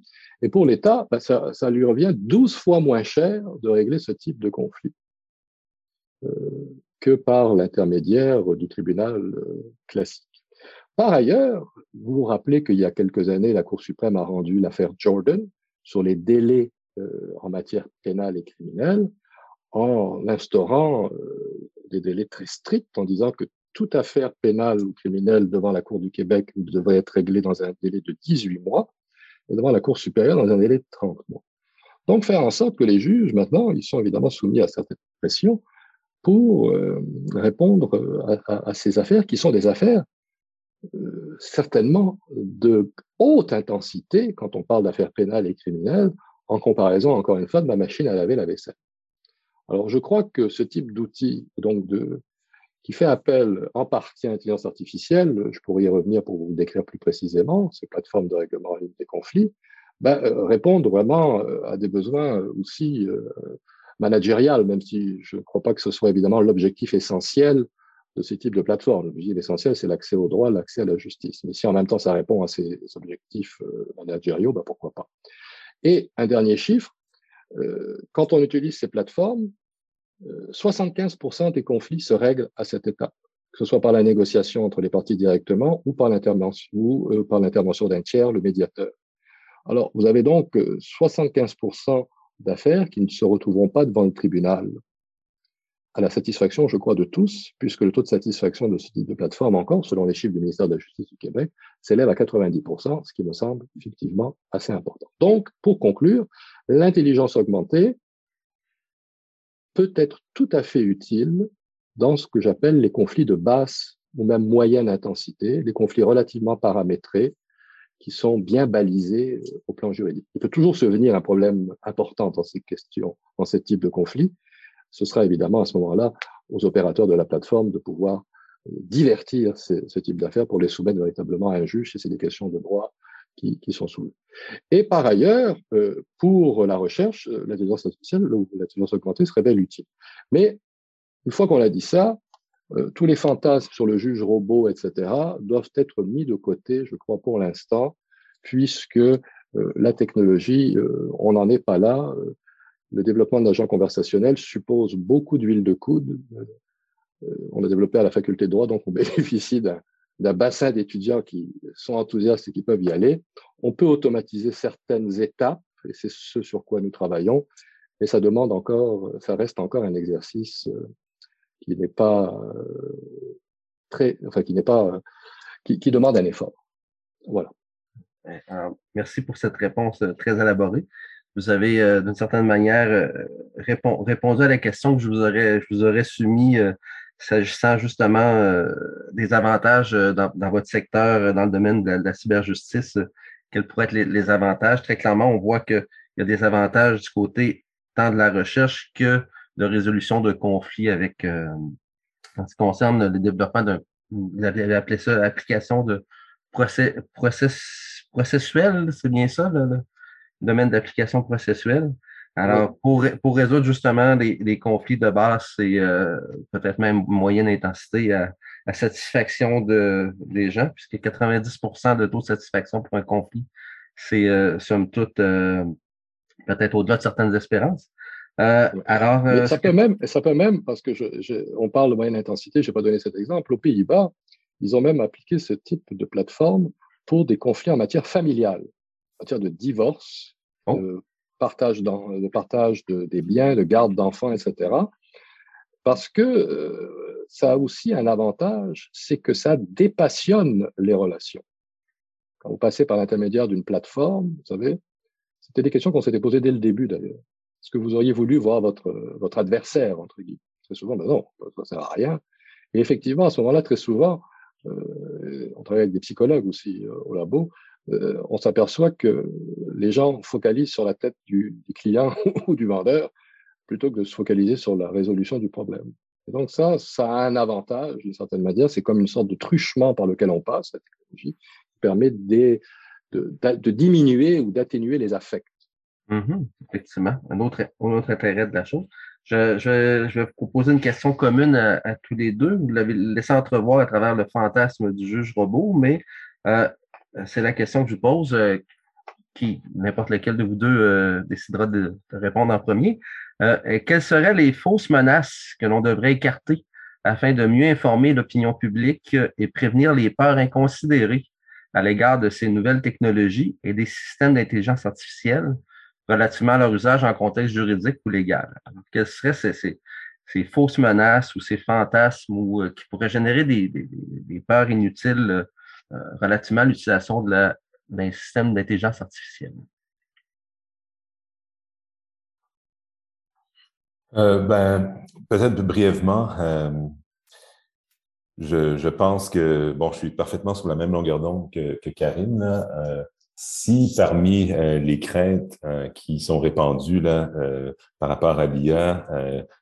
et pour l'État, bah, ça, lui revient 12 fois moins cher de régler ce type de conflit. Euh, que par l'intermédiaire du tribunal euh, classique. Par ailleurs, vous vous rappelez qu'il y a quelques années, la Cour suprême a rendu l'affaire Jordan sur les délais euh, en matière pénale et criminelle en instaurant euh, des délais très stricts en disant que toute affaire pénale ou criminelle devant la Cour du Québec devrait être réglée dans un délai de 18 mois et devant la Cour supérieure dans un délai de 30 mois. Donc, faire en sorte que les juges, maintenant, ils sont évidemment soumis à certaines pressions, pour euh, répondre euh, à, ces affaires qui sont des affaires euh, certainement de haute intensité quand on parle d'affaires pénales et criminelles en comparaison, encore une fois, de ma machine à laver la vaisselle. Alors, je crois que ce type d'outil, donc de, qui fait appel en partie à l'intelligence artificielle, je pourrais y revenir pour vous décrire plus précisément, ces plateformes de règlement des conflits, ben, répondent vraiment à des besoins aussi managériale, même si je ne crois pas que ce soit évidemment l'objectif essentiel de ce type de plateforme. L'objectif essentiel, c'est l'accès au droit, l'accès à la justice. Mais si en même temps ça répond à ces objectifs euh, managériaux, ben pourquoi pas. Et un dernier chiffre, euh, quand on utilise ces plateformes, 75% euh, des conflits se règlent à cette étape, que ce soit par la négociation entre les parties directement ou par l'intervention ou par l'intervention d'un tiers, le médiateur. Alors, vous avez donc 75% d'affaires qui ne se retrouveront pas devant le tribunal à la satisfaction, je crois, de tous, puisque le taux de satisfaction de ce type de plateforme, encore, selon les chiffres du ministère de la Justice du Québec, s'élève à 90%, ce qui me semble effectivement assez important. Donc, pour conclure, l'intelligence augmentée peut être tout à fait utile dans ce que j'appelle les conflits de basse ou même moyenne intensité, les conflits relativement paramétrés qui sont bien balisés euh, au plan juridique. Il peut toujours se venir un problème important dans ces questions, dans ce type de conflit, ce sera évidemment à ce moment-là aux opérateurs de la plateforme de pouvoir euh, divertir ce type d'affaires pour les soumettre véritablement à un juge si c'est des questions de droit qui, sont soulevées. Et par ailleurs, euh, pour la recherche, l'intelligence artificielle l'intelligence augmentée se révèle utile. Mais une fois qu'on a dit ça, tous les fantasmes sur le juge robot, etc., doivent être mis de côté, je crois, pour l'instant, puisque la technologie, on n'en est pas là le développement d'agents conversationnels suppose beaucoup d'huile de coude. Euh, on a développé à la faculté de droit, donc on bénéficie d'un bassin d'étudiants qui sont enthousiastes et qui peuvent y aller. On peut automatiser certaines étapes, et c'est ce sur quoi nous travaillons, mais ça demande encore, ça reste encore un exercice euh, qui n'est pas euh, très, enfin qui n'est pas, qui, qui demande un effort. Voilà. merci pour cette réponse très élaborée vous avez euh, d'une certaine manière euh, répondu à la question que je vous aurais, je euh, s'agissant justement des avantages dans, votre secteur, dans le domaine de la, cyberjustice, quels pourraient être les, avantages? Très clairement, on voit qu'il y a des avantages du côté tant de la recherche que de résolution de conflits avec, en ce qui concerne le développement d'un, vous avez appelé ça application de process, process processuel, c'est bien ça, là, domaine d'application processuelle? Alors, pour, pour résoudre justement les, conflits de base, c'est euh, peut-être même moyenne intensité à, satisfaction de, des gens, puisque 90% de taux de satisfaction pour un conflit, c'est euh, somme toute euh, peut-être au-delà de certaines espérances. Alors, ça peut même, ça peut même, parce que je, on parle de moyenne intensité, je n'ai pas donné cet exemple. Aux Pays-Bas, ils ont même appliqué ce type de plateforme pour des conflits en matière familiale matière de divorce, oh. de partage, de partage des biens, de garde d'enfants, etc. Parce que euh, ça a aussi un avantage, c'est que ça dépassionne les relations. Quand vous passez par l'intermédiaire d'une plateforme, vous savez, c'était des questions qu'on s'était posées dès le début d'ailleurs. Est-ce que vous auriez voulu voir votre, votre adversaire, entre guillemets Très souvent, ben non, ça ne sert à rien. Et effectivement, à ce moment-là, très souvent, euh, on travaille avec des psychologues aussi euh, au labo, euh, on s'aperçoit que les gens focalisent sur la tête du, client ou du vendeur plutôt que de se focaliser sur la résolution du problème. Et donc ça, ça a un avantage d'une certaine manière. C'est comme une sorte de truchement par lequel on passe, la technologie, qui permet de, diminuer ou d'atténuer les affects. Mm-hmm. effectivement, un autre, un autre intérêt de la chose. Je, vais vous poser une question commune à, tous les deux. Vous l'avez laissé entrevoir à travers le fantasme du juge robot, mais euh, c'est la question que je pose, euh, qui n'importe lequel de vous deux euh, décidera de, répondre en premier. quelles seraient les fausses menaces que l'on devrait écarter afin de mieux informer l'opinion publique et prévenir les peurs inconsidérées à l'égard de ces nouvelles technologies et des systèmes d'intelligence artificielle? Relativement à leur usage en contexte juridique ou légal. quelles seraient ces, fausses menaces ou ces fantasmes ou, qui pourraient générer des, peurs inutiles euh, relativement à l'utilisation d'un système d'intelligence artificielle? Euh, ben, peut-être brièvement, euh, je, pense que, bon, je suis parfaitement sur la même longueur d'onde que, Karine. Euh, si parmi les craintes qui sont répandues là, par rapport à l'IA,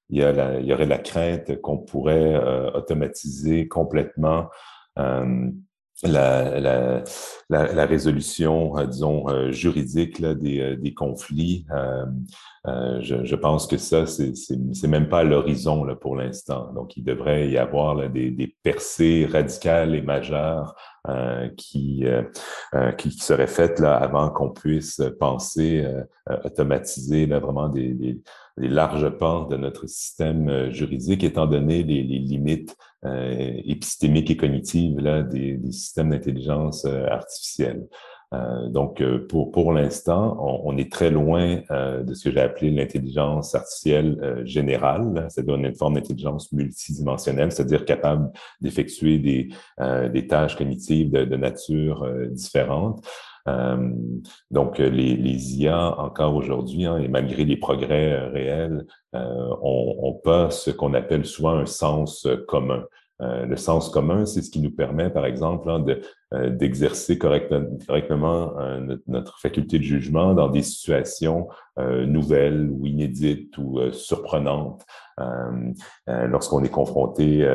il, y aurait la crainte qu'on pourrait automatiser complètement la, résolution, euh, disons, euh, juridique des, euh, conflits. Je, pense que ça, c'est même pas à l'horizon pour l'instant. Donc, il devrait y avoir des, percées radicales et majeures qui, qui seraient faites là, avant qu'on puisse penser automatiser là, vraiment des, des, larges pans de notre système juridique, étant donné les, les limites euh, épistémiques et cognitives là, des, des systèmes d'intelligence euh, artificielle. Euh, donc, euh, pour, pour l'instant, on, est très loin euh, de ce que j'ai appelé l'intelligence artificielle générale, c'est-à-dire une forme d'intelligence multidimensionnelle, c'est-à-dire capable d'effectuer des, des tâches cognitives de, de nature différente. donc, les, les IA, encore aujourd'hui, hein, et malgré les progrès réels, ont, ont pas ce qu'on appelle souvent un sens commun. Euh, le sens commun, c'est ce qui nous permet, par exemple, hein, euh, d'exercer correctement euh, notre, faculté de jugement dans des situations nouvelles ou inédites ou surprenantes. Lorsqu'on est confronté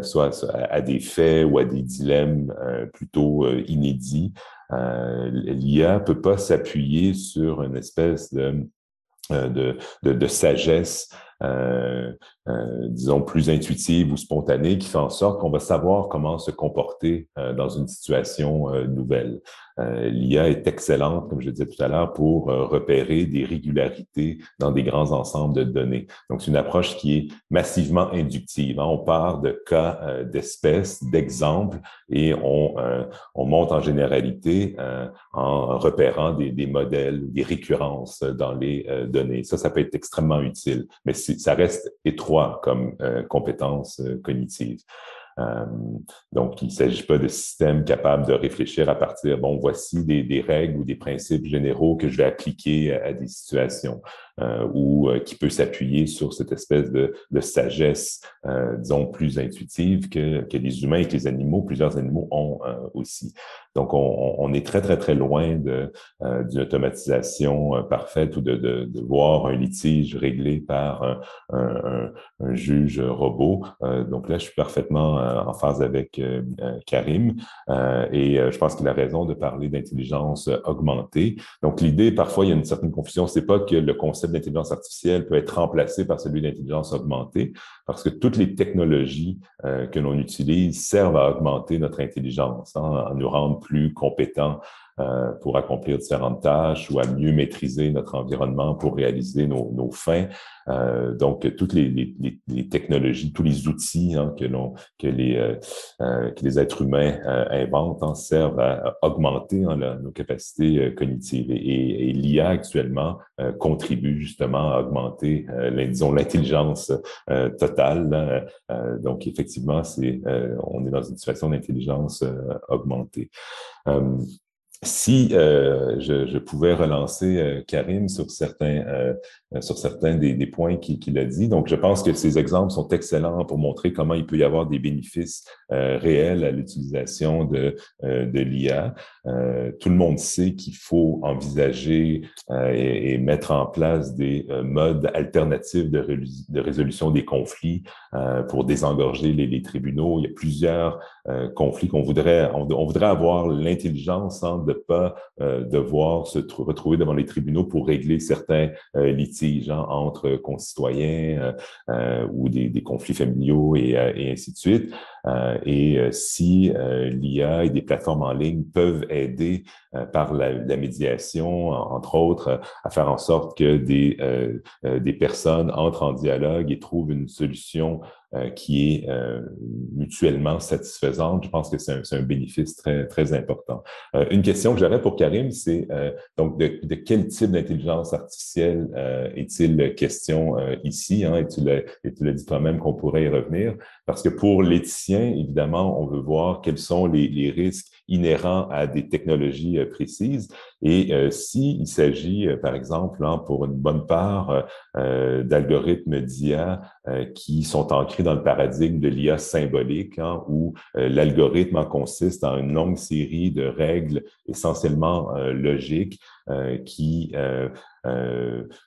soit à des faits ou à des dilemmes plutôt inédits, l'IA peut pas s'appuyer sur une espèce de, de, de sagesse euh, euh, disons, plus intuitive ou spontanée, qui fait en sorte qu'on va savoir comment se comporter euh, dans une situation nouvelle. L'IA est excellente, comme je disais tout à l'heure, pour repérer des régularités dans des grands ensembles de données. Donc, c'est une approche qui est massivement inductive. Hein. On part de cas d'espèces, d'exemples, et on, on monte en généralité en repérant des, des modèles, des récurrences dans les données. Ça, ça peut être extrêmement utile. Mais ça reste étroit comme euh, compétence euh, cognitive. Euh, donc, il ne s'agit pas de systèmes capables de réfléchir à partir, bon, voici des, des, règles ou des principes généraux que je vais appliquer à, des situations, euh, ou qui peut s'appuyer sur cette espèce de, de sagesse, euh, disons, plus intuitive que, que les humains et que les animaux, plusieurs animaux ont aussi. Donc, on, on, est très, très, très loin de, d'une automatisation parfaite ou de, de, de, voir un litige réglé par un, un, un juge robot. donc là, je suis parfaitement euh, en phase avec euh, euh, Karim. et je pense qu'il a raison de parler d'intelligence augmentée. Donc, l'idée, parfois, il y a une certaine confusion. C'est pas que le concept d'intelligence artificielle peut être remplacé par celui d'intelligence augmentée, parce que toutes les technologies que l'on utilise servent à augmenter notre intelligence, hein, à nous rendre plus compétents euh, pour accomplir différentes tâches ou à mieux maîtriser notre environnement pour réaliser nos, nos fins. Euh, donc, toutes les, les, les, technologies, tous les outils hein, que, l'on, que, les, euh, euh que les êtres humains euh, inventent hein, servent à, augmenter hein, nos capacités cognitives. Et, et, l'IA actuellement contribue justement à augmenter, disons, l'intelligence totale. donc, effectivement, c'est, on est dans une situation d'intelligence augmentée si euh, je, je, pouvais relancer euh, Karim sur certains, euh, sur certains des, des points qu'il a dit. Donc, je pense que ces exemples sont excellents pour montrer comment il peut y avoir des bénéfices réels à l'utilisation de, de l'IA. tout le monde sait qu'il faut envisager et, et, mettre en place des modes alternatifs de, de, résolution des conflits pour désengorger les, les, tribunaux. Il y a plusieurs conflits qu'on voudrait, on, on, voudrait avoir l'intelligence hein, de pas euh, devoir se retrouver devant les tribunaux pour régler certains euh, litiges hein, entre concitoyens euh, ou des, conflits familiaux et ainsi de suite. et si l'IA et des plateformes en ligne peuvent aider par la, la, médiation, entre autres, à faire en sorte que des, des personnes entrent en dialogue et trouvent une solution euh, qui est euh, mutuellement satisfaisante. Je pense que c'est un, un, bénéfice très, très important. Euh, une question que j'aurais pour Karim, c'est donc de, de, quel type d'intelligence artificielle est-il question ici? Hein, et tu l'as dit toi-même qu'on pourrait y revenir. Parce que pour l'éthicien, évidemment, on veut voir quels sont les, les risques inhérents à des technologies précises. Et euh, s'il s'agit, par exemple, hein, pour une bonne part, euh, d'algorithmes d'IA qui sont ancrés dans le paradigme de l'IA symbolique, hein, où euh, l'algorithme en consiste en une longue série de règles essentiellement euh, logiques euh, qui,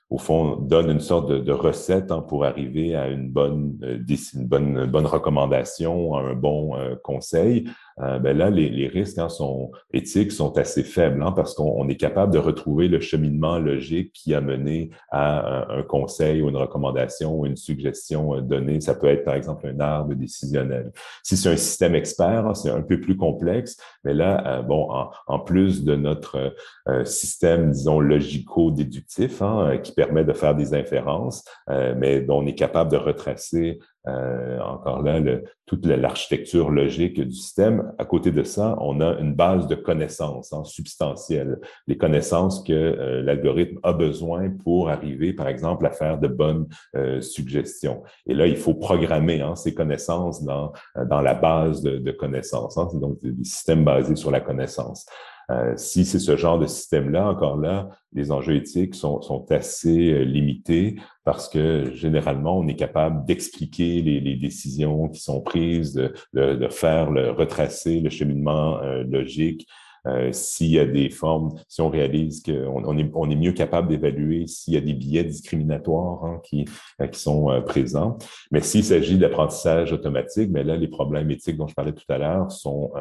au fond, donnent une sorte de, recette hein, pour arriver à une bonne, une bonne, bonne recommandation, un bon conseil. ben là, les, les risques hein, sont éthiques sont assez faibles hein, parce qu'on est capable de retrouver le cheminement logique qui a mené à un, conseil ou une recommandation ou une suggestion donnée. Ça peut être par exemple, un arbre décisionnel. Si c'est un système expert, hein, c'est un peu plus complexe, mais là, euh, bon, en, plus de notre euh, système, disons, logico-déductif déductif hein, qui permet de faire des inférences, mais dont on est capable de retracer euh, encore là, toute l'architecture logique du système. À côté de ça, on a une base de connaissances hein, substantielles, les connaissances que euh, l'algorithme a besoin pour arriver, par exemple, à faire de bonnes euh, suggestions. Et là, il faut programmer hein, ces connaissances dans, la base de, de connaissances. Hein, donc, des systèmes basés sur la connaissance. Euh, si c'est ce genre de système-là, encore là, les enjeux éthiques sont, assez euh, limités parce que généralement, on est capable d'expliquer les, décisions qui sont prises, de, faire le retracer le cheminement euh, logique euh, s'il y a des formes, si on réalise qu'on on est, on est mieux capable d'évaluer s'il y a des biais discriminatoires hein, qui, euh, qui sont euh, présents. Mais s'il s'agit d'apprentissage automatique, mais là, les problèmes éthiques dont je parlais tout à l'heure sont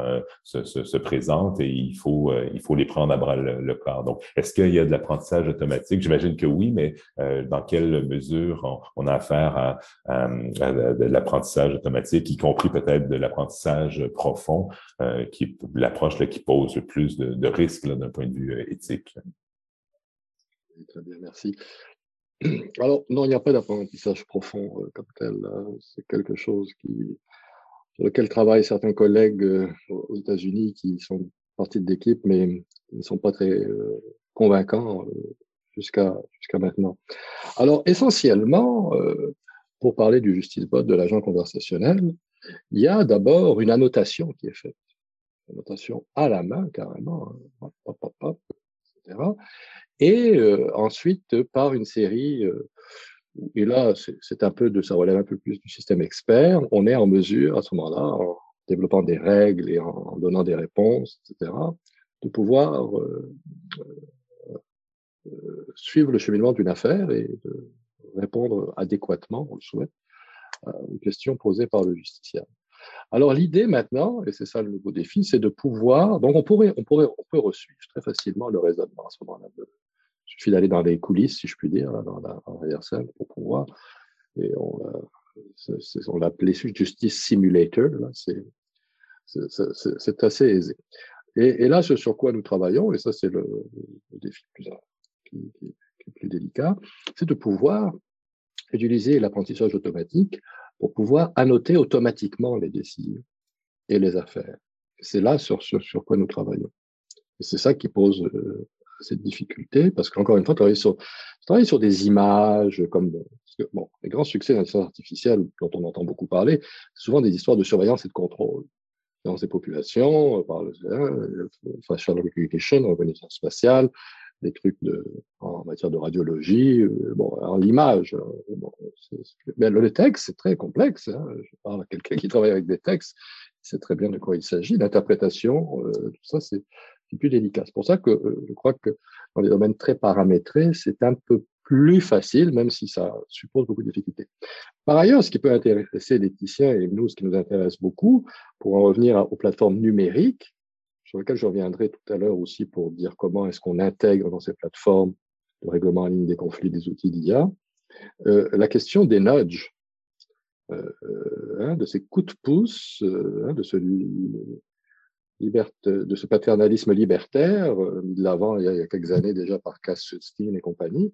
se, se, se, présentent et il faut, il faut les prendre à bras le, corps. Donc, est-ce qu'il y a de l'apprentissage automatique? J'imagine que oui, mais dans quelle mesure on, a affaire à, à, de l'apprentissage automatique, y compris peut-être de l'apprentissage profond, qui est l'approche qui pose le de, risques d'un point de vue euh, éthique. Très bien, merci. Alors, non, il n'y a pas d'apprentissage profond euh, comme tel. C'est quelque chose sur lequel travaillent certains collègues euh, aux États-Unis qui sont partie de l'équipe, mais ne sont pas très convaincants jusqu'à jusqu'à maintenant. Alors, essentiellement, pour parler du justice bot, de l'agent conversationnel, il y a d'abord une annotation qui est faite notation à la main carrément, hein, etc. Et euh, ensuite par une série, euh, et là c'est un peu de, ça relève un peu plus du système expert, on est en mesure à ce moment-là, en développant des règles et en, donnant des réponses, etc., de pouvoir euh, suivre le cheminement d'une affaire et de répondre adéquatement, on le souhaite, aux questions posées par le justiciable. Alors l'idée maintenant, et c'est ça le nouveau défi, c'est de pouvoir, donc on pourrait, on pourrait, on peut resuivre très facilement le raisonnement à ce moment-là. Il suffit d'aller dans les coulisses, si je puis dire, dans la arrière-scène pour pouvoir, et on, on l'appelait Justice Simulator, c'est assez aisé. Et, là, ce sur quoi nous travaillons, et ça c'est le, défi qui, plus délicat, c'est de pouvoir utiliser l'apprentissage automatique pour pouvoir annoter automatiquement les décisions et les affaires. C'est là sur, quoi nous travaillons. Et c'est ça qui pose euh, cette difficulté, parce qu'encore une fois, travailler sur, sur des images comme bon, les grands succès d'intelligence artificielle dont on entend beaucoup parler, c'est souvent des histoires de surveillance et de contrôle dans ces populations, euh, par le euh, facial recognition, reconnaissance spatiale, des trucs de, en matière de radiologie. Euh, bon, alors l'image, euh, bon, mais le texte, c'est très complexe. Hein. Je parle à quelqu'un qui travaille avec des textes, il sait très bien de quoi il s'agit. L'interprétation, euh, tout ça, c'est plus délicat. C'est pour ça que je crois que dans les domaines très paramétrés, c'est un peu plus facile, même si ça suppose beaucoup de difficultés. Par ailleurs, ce qui peut intéresser Laetitia et nous, ce qui nous intéresse beaucoup, pour en revenir aux plateformes numériques, sur lequel je reviendrai tout à l'heure aussi pour dire comment est-ce qu'on intègre dans ces plateformes le règlement en ligne des conflits des outils d'IA, euh, la question des nudges, euh, euh hein, de ces coups de pouce, hein, de, ce de ce paternalisme libertaire, mis de l'avant il, y a quelques années déjà par Cass Sunstein et compagnie,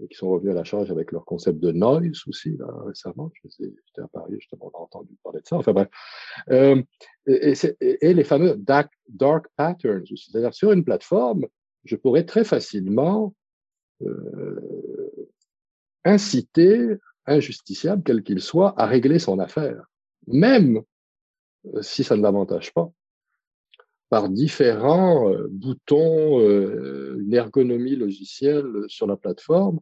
et qui sont revenus à la charge avec leur concept de noise aussi, récemment. J'étais à Paris, justement, on a entendu parler de ça. Enfin bref. Euh, et, les fameux dark, dark patterns aussi. C'est-à-dire, sur une plateforme, je pourrais très facilement euh, inciter un justiciable, quel qu'il soit, à régler son affaire, même euh, si ça ne l'avantage pas par différents euh, boutons, euh, une ergonomie logicielle sur la plateforme.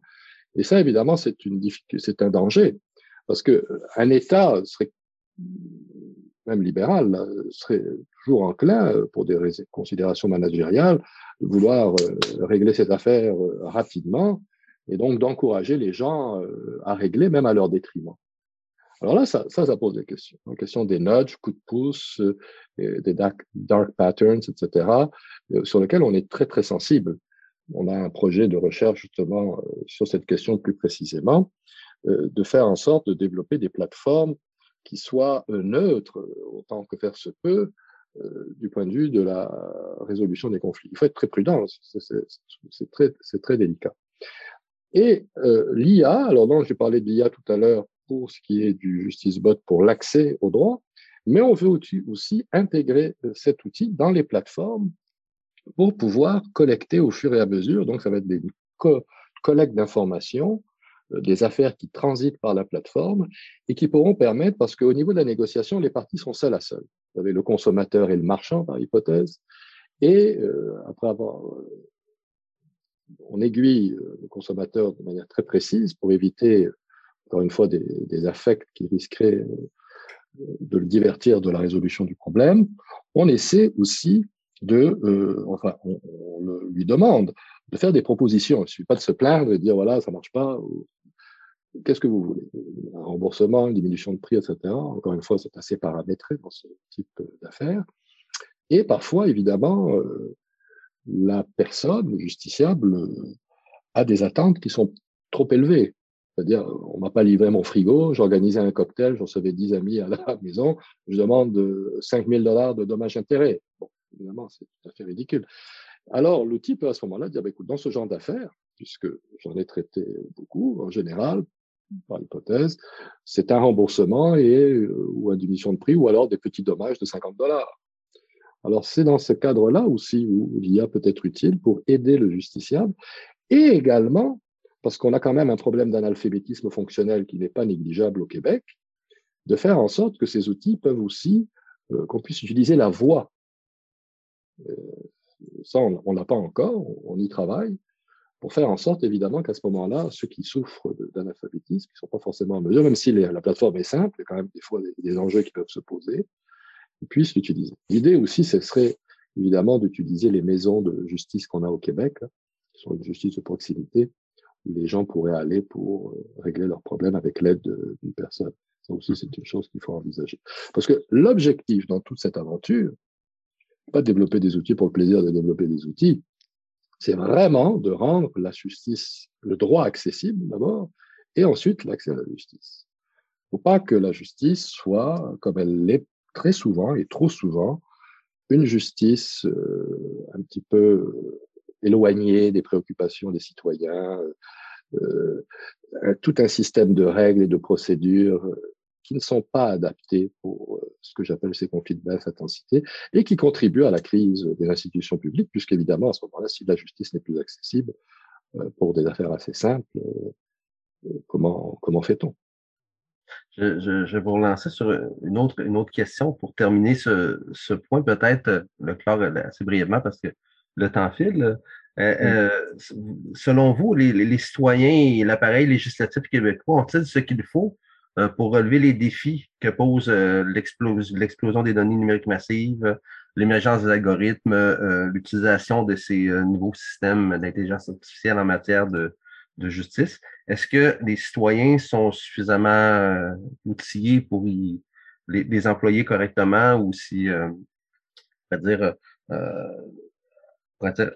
Et ça, évidemment, c'est une c'est un danger, parce que euh, un État serait même libéral serait toujours enclin, pour des considérations managériales, de vouloir régler cette affaire rapidement et donc d'encourager les gens à régler, même à leur détriment. Alors là, ça, ça, pose des questions. La question des nudges, coups de pouce, euh, des dark, patterns, etc., euh, sur lesquels on est très, très sensible. On a un projet de recherche justement euh, sur cette question plus précisément, de faire en sorte de développer des plateformes qui soient neutres, autant que faire se peut, du point de vue de la résolution des conflits. Il faut être très prudent, c'est très, très délicat. Et l'IA, alors non, j'ai parlé de l'IA tout à l'heure pour ce qui est du JusticeBot pour l'accès au droit, mais on veut aussi intégrer cet outil dans les plateformes pour pouvoir collecter au fur et à mesure, donc ça va être des collectes d'informations, des affaires qui transitent par la plateforme et qui pourront permettre, parce qu'au niveau de la négociation, les parties sont seules à seules. Vous avez le consommateur et le marchand, par hypothèse, et euh, après avoir, euh, on aiguille euh, le consommateur de manière très précise pour éviter, encore une fois, des, affects qui risqueraient de le divertir de la résolution du problème. On essaie aussi de, enfin, on, lui demande de faire des propositions. Il ne suffit pas de se plaindre et de dire voilà, ça marche pas. Qu'est-ce que vous voulez? Un remboursement, une diminution de prix, etc. Encore une fois, c'est assez paramétré dans ce type d'affaires. Et parfois, évidemment, euh, la personne, le justiciable, euh, a des attentes qui sont trop élevées. C'est-à-dire, on m'a pas livré mon frigo, j'organisais un cocktail, j'en recevais 10 amis à la maison, je demande 5000 dollars de dommages-intérêts. Évidemment, c'est tout à fait ridicule. Alors, l'outil peut à ce moment-là dire, bah, écoute, dans ce genre d'affaires, puisque j'en ai traité beaucoup, en général, par hypothèse, c'est un remboursement et, euh, ou une diminution de prix, ou alors des petits dommages de 50 dollars. Alors, c'est dans ce cadre-là aussi où l'IA peut être utile pour aider le justiciable et également, parce qu'on a quand même un problème d'analphabétisme fonctionnel qui n'est pas négligeable au Québec, de faire en sorte que ces outils peuvent aussi, euh, qu'on puisse utiliser la voix. Euh, ça, on n'a pas encore, on y travaille, pour faire en sorte, évidemment, qu'à ce moment-là, ceux qui souffrent d'analphabétisme, qui ne sont pas forcément en mesure, même si la plateforme est simple, il y a quand même des fois des enjeux qui peuvent se poser, puissent l'utiliser. L'idée aussi, ce serait évidemment d'utiliser les maisons de justice qu'on a au Québec, qui sont une justice de proximité, les gens pourraient aller pour euh, régler leurs problèmes avec l'aide d'une personne. Ça aussi, c'est une chose qu'il faut envisager. Parce que l'objectif dans toute cette aventure, pas de développer des outils pour le plaisir de développer des outils, c'est vraiment de rendre la justice, le droit accessible d'abord, et ensuite l'accès à la justice. Il ne faut pas que la justice soit, comme elle l'est très souvent et trop souvent une justice euh, un petit peu euh, éloignée des préoccupations des citoyens, euh, tout un système de règles et de procédures qui ne sont pas adaptés pour ce que j'appelle ces conflits de basse intensité et qui contribuent à la crise des institutions publiques, puisqu'évidemment, à ce moment-là, si la justice n'est plus accessible pour des affaires assez simples, comment, comment fait-on? Je, je, je, vais vous relancer sur une autre, une autre question pour terminer ce, ce point, peut-être euh, le clore assez brièvement parce que le temps file. Euh, euh, selon vous, les, les, citoyens et l'appareil législatif québécois ont-ils ce qu'il faut pour relever les défis que pose l'explosion des données numériques massives, l'émergence des algorithmes, l'utilisation de ces nouveaux systèmes d'intelligence artificielle en matière de, de justice? Est-ce que les citoyens sont suffisamment euh, outillés pour les, les, employer correctement ou si, euh, dire, euh,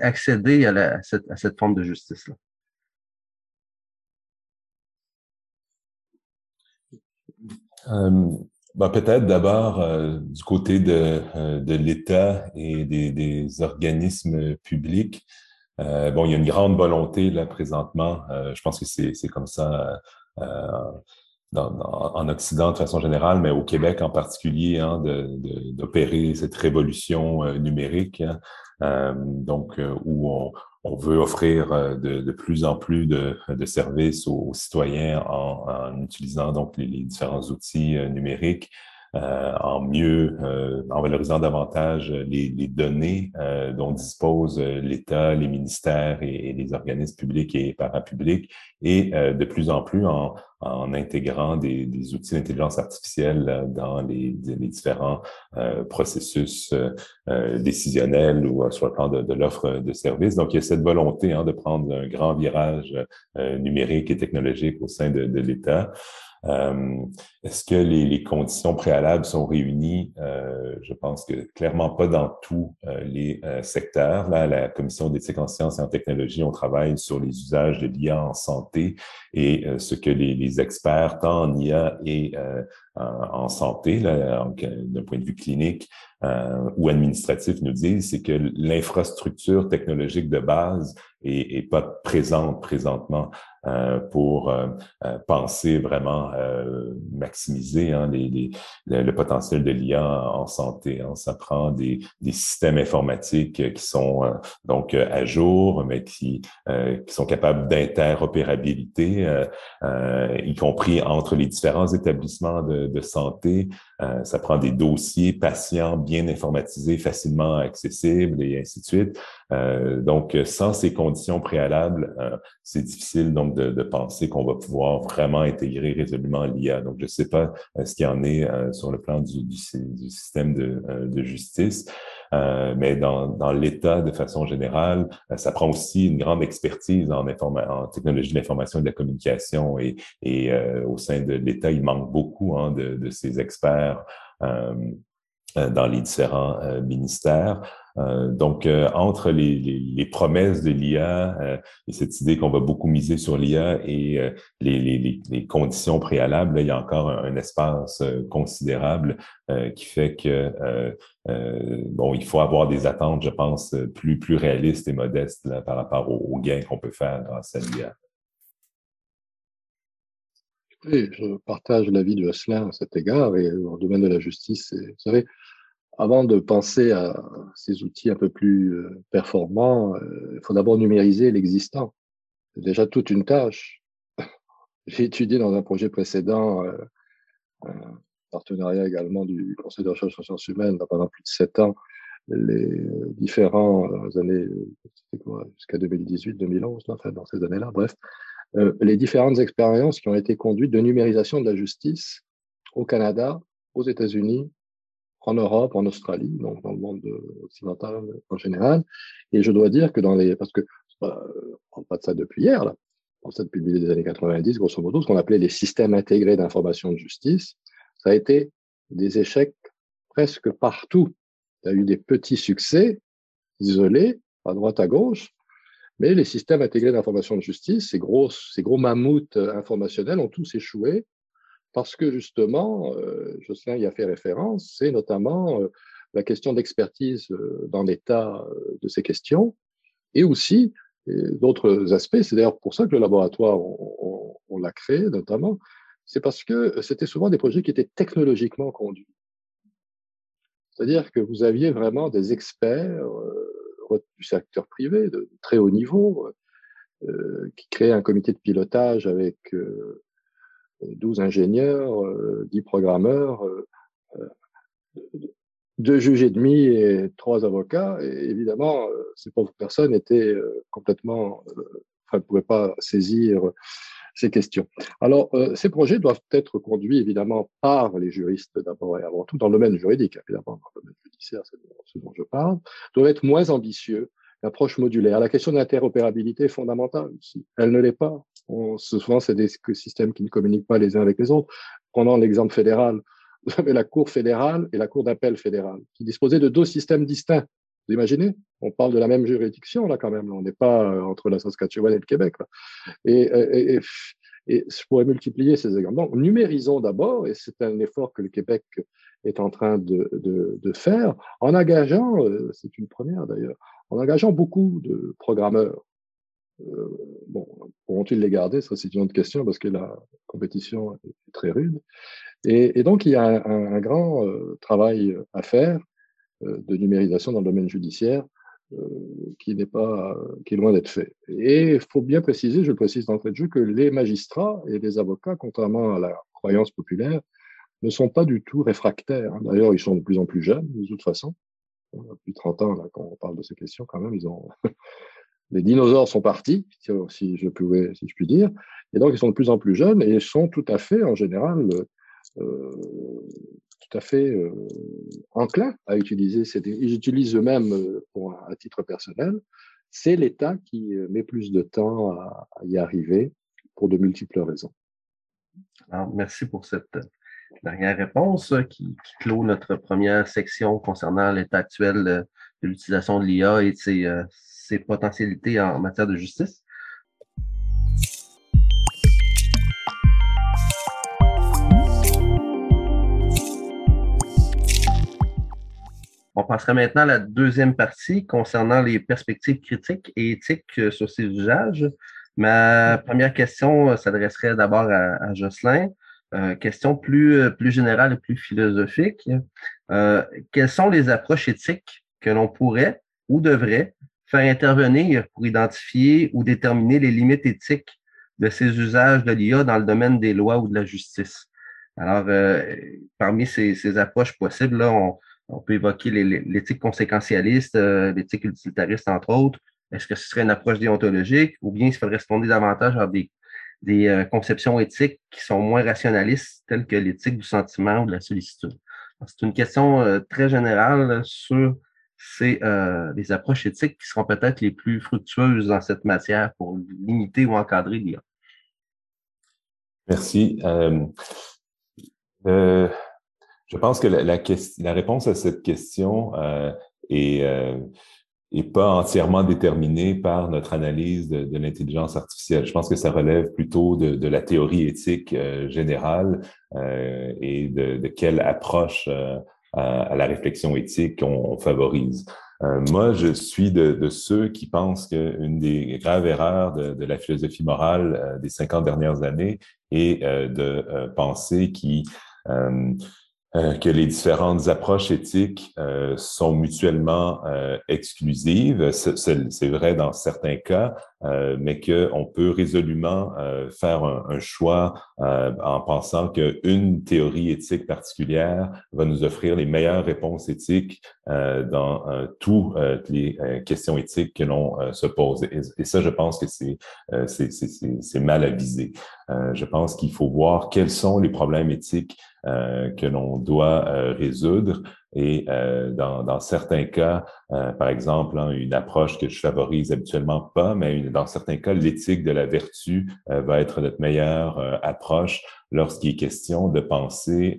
accéder à, la, cette, forme de justice-là? Ben, peut-être d'abord du côté de, de l'État et des, organismes publics, euh, bon, il y a une grande volonté là présentement. Euh, je pense que c'est comme ça euh, en Occident de façon générale, mais au Québec en particulier, hein, d'opérer cette révolution numérique. Hein, donc, où on, veut offrir de, de, plus en plus de, de services aux, citoyens en, utilisant donc les différents outils numériques. Euh, en mieux, euh, en valorisant davantage les, les données euh, dont disposent l'État, les ministères et, les organismes publics et parapublics, et de plus en plus en, en intégrant des, des outils d'intelligence artificielle dans les, les différents processus décisionnels ou sur le plan de, de l'offre de services. Donc, il y a cette volonté hein, de prendre un grand virage numérique et technologique au sein de, de l'État. Euh, est-ce que les, les, conditions préalables sont réunies? Euh, je pense que clairement pas dans tous euh, les secteurs. Là, la Commission d'éthique en sciences et en technologie, on travaille sur les usages de l'IA en santé et ce que les, les, experts, tant en IA et en santé, d'un point de vue clinique euh, ou administratif, nous disent, c'est que l'infrastructure technologique de base est, est pas présente présentement euh, pour euh, euh, penser vraiment maximiser hein, les, le, potentiel de l'IA en santé. Hein. Ça prend des, des, systèmes informatiques qui sont donc à jour, mais qui, qui sont capables d'interopérabilité, y compris entre les différents établissements de, de santé. Ça prend des dossiers patients bien informatisés, facilement accessibles et ainsi de suite. donc, sans ces conditions préalables, c'est difficile donc de, penser qu'on va pouvoir vraiment intégrer résolument l'IA. Donc, je ne sais pas euh, ce qu'il en est euh, sur le plan du, système de, euh, justice. Mais dans, l'État, de façon générale, ça prend aussi une grande expertise en, en technologie de l'information et de la communication. Et, au sein de l'État, il manque beaucoup hein, de, ces experts dans les différents ministères. Euh, donc, euh, entre les, promesses de l'IA euh, et cette idée qu'on va beaucoup miser sur l'IA et les, conditions préalables, il y a encore un, espace considérable qui fait que bon, il faut avoir des attentes, je pense, plus plus réalistes et modestes par rapport aux, gains qu'on peut faire grâce à l'IA. Oui, je partage l'avis de Jocelyn à cet égard et le domaine de la justice, vous savez, avant de penser à ces outils un peu plus euh, performants, euh, il faut d'abord numériser l'existant. C'est déjà toute une tâche. J'ai étudié dans un projet précédent, euh, un partenariat également du Conseil de recherche en sciences humaines pendant plus de sept ans, les différents années, jusqu'à 2018, 2011, enfin dans ces années-là, bref, les différentes expériences qui ont été conduites de numérisation de la justice au Canada, aux États-Unis, en Europe, en Australie, donc dans le monde occidental en général. Et je dois dire que dans les, parce que bah, on ne parle pas de ça depuis hier, là, on ça depuis le milieu des années 90, grosso modo, ce qu'on appelait les systèmes intégrés d'information de justice, ça a été des échecs presque partout. Il y a eu des petits succès isolés, à droite, à gauche, mais les systèmes intégrés d'information de justice, ces gros, ces gros mammouths informationnels ont tous échoué parce que justement, euh, Jocelyn y a fait référence, c'est notamment euh, la question d'expertise euh, dans l'état de ces questions, et aussi d'autres aspects. C'est d'ailleurs pour ça que le laboratoire, on, l'a créé notamment, c'est parce que c'était souvent des projets qui étaient technologiquement conduits. C'est-à-dire que vous aviez vraiment des experts du secteur privé de très haut niveau qui créaient un comité de pilotage avec 12 ingénieurs, 10 euh, programmeurs, euh, euh, deux juges et demi et trois avocats. Et évidemment, ces pauvres personnes étaient complètement, enfin, ne pouvaient pas saisir ces questions. Alors, ces projets doivent être conduits évidemment par les juristes d'abord et avant tout, dans le domaine juridique, évidemment, dans le domaine judiciaire, c'est ce dont je parle, doivent être moins ambitieux. L'approche modulaire. La question de l'interopérabilité est fondamentale. Si elle ne l'est pas, souvent, c'est des systèmes qui ne communiquent pas les uns avec les autres. Prenons l'exemple fédéral. Vous avez la Cour fédérale et la Cour d'appel fédérale, qui disposaient de deux systèmes distincts. Vous imaginez? On parle de la même juridiction, là, quand même. On n'est pas euh, entre la Saskatchewan et le Québec. Et, et, et, je pourrais multiplier ces exemples. Donc, numérisons d'abord, et c'est un effort que le Québec est en train de, de, de faire, en engageant, euh, c'est une première d'ailleurs, en engageant beaucoup de programmeurs, euh, bon, pourront-ils les garder? Ça, c'est une autre question parce que la compétition est très rude. Et, donc, il y a un, grand euh, travail à faire euh, de numérisation dans le domaine judiciaire qui n'est pas, qui est loin d'être fait. Et il faut bien préciser, je le précise d'entrée de jeu, que les magistrats et les avocats, contrairement à la croyance populaire, ne sont pas du tout réfractaires. D'ailleurs, ils sont de plus en plus jeunes, de toute façon. Depuis 30 ans, quand on parle de ces questions, quand même, ils ont les dinosaures sont partis, si je, pouvais, si je puis dire, et donc ils sont de plus en plus jeunes et sont tout à fait, en général, euh, tout à fait euh, enclins à utiliser ces. Ils utilisent eux-mêmes euh, pour, à titre personnel. C'est l'État qui met plus de temps à, y arriver pour de multiples raisons. Alors, merci pour cette dernière réponse qui, qui, clôt notre première section concernant l'état actuel de l'utilisation de l'IA et de ses, ses potentialités en matière de justice. On passerait maintenant à la deuxième partie concernant les perspectives critiques et éthiques euh, sur ces usages. Ma première question euh, s'adresserait d'abord à, Jocelyn. Euh, question plus, plus générale et plus philosophique. Quelles sont les approches éthiques que l'on pourrait ou devrait faire intervenir pour identifier ou déterminer les limites éthiques de ces usages de l'IA dans le domaine des lois ou de la justice. Alors, euh, parmi ces, approches possibles, là, on, peut évoquer l'éthique conséquentialiste, euh, l'éthique utilitariste, entre autres. Est-ce que ce serait une approche déontologique ou bien il faudrait responder davantage à des, des euh, conceptions éthiques qui sont moins rationalistes, telles que l'éthique du sentiment ou de la sollicitude? C'est une question très générale sur c'est euh, les approches éthiques qui seront peut-être les plus fructueuses dans cette matière pour limiter ou encadrer l'IA. Merci. Euh, euh, je pense que la, réponse à cette question est, pas entièrement déterminée par notre analyse de, l'intelligence artificielle. Je pense que ça relève plutôt de, la théorie éthique générale et de, quelle approche à, la réflexion éthique qu'on favorise. Euh, moi, je suis de, de ceux qui pensent qu'une des graves erreurs de, de, la philosophie morale euh, des 50 dernières années est euh, de penser qui euh, que les différentes approches éthiques euh, sont mutuellement euh, exclusives. C'est vrai dans certains cas, mais qu'on peut résolument faire un, un choix en pensant qu'une théorie éthique particulière va nous offrir les meilleures réponses éthiques dans toutes les questions éthiques que l'on se pose. Et, et, ça, je pense que c'est mal avisé. je pense qu'il faut voir quels sont les problèmes éthiques euh, que l'on doit euh, résoudre. Et euh, dans, dans, certains cas, par exemple, hein, une approche que je favorise habituellement pas, mais dans certains cas, l'éthique de la vertu va être notre meilleure approche lorsqu'il est question de penser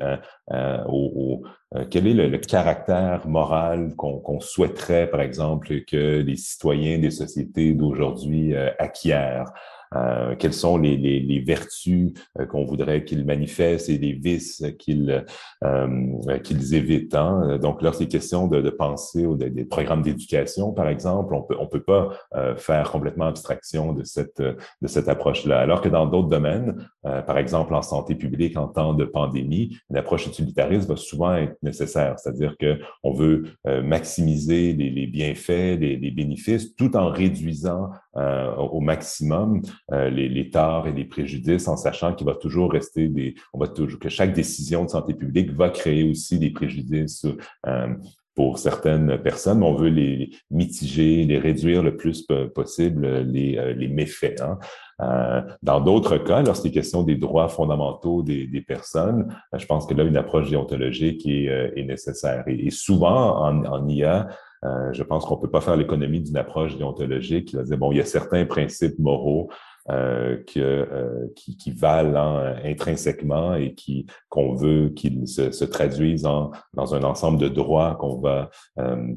au, quel est le, caractère moral qu'on souhaiterait, par exemple, que les citoyens des sociétés d'aujourd'hui acquièrent. Euh, quelles sont les, les, les vertus euh, qu'on voudrait qu'ils manifestent et les vices qu'ils euh, qu'ils évitent. Hein? Donc, lorsqu'il est question de, de penser aux des, programmes d'éducation, par exemple, on peut on peut pas faire complètement abstraction de cette de cette approche-là. Alors que dans d'autres domaines, par exemple en santé publique, en temps de pandémie, une approche utilitariste va souvent être nécessaire. C'est-à-dire que on veut maximiser les, les bienfaits, les, les, bénéfices, tout en réduisant au maximum euh, les, les, torts et les préjudices en sachant qu'il va toujours rester des, on va toujours, que chaque décision de santé publique va créer aussi des préjudices euh, pour certaines personnes, on veut les mitiger, les réduire le plus possible, les, euh, les méfaits. Hein. Euh, dans d'autres cas, lorsqu'il est question des droits fondamentaux des, des, personnes, je pense que là, une approche déontologique est, est nécessaire. Et, souvent, en, en IA, euh, je pense qu'on peut pas faire l'économie d'une approche déontologique qui va dire, bon, il y a certains principes moraux euh, que, euh, qui, qui, valent hein, intrinsèquement et qui qu'on veut qu'ils se, se, traduisent en, dans un ensemble de droits qu'on va euh,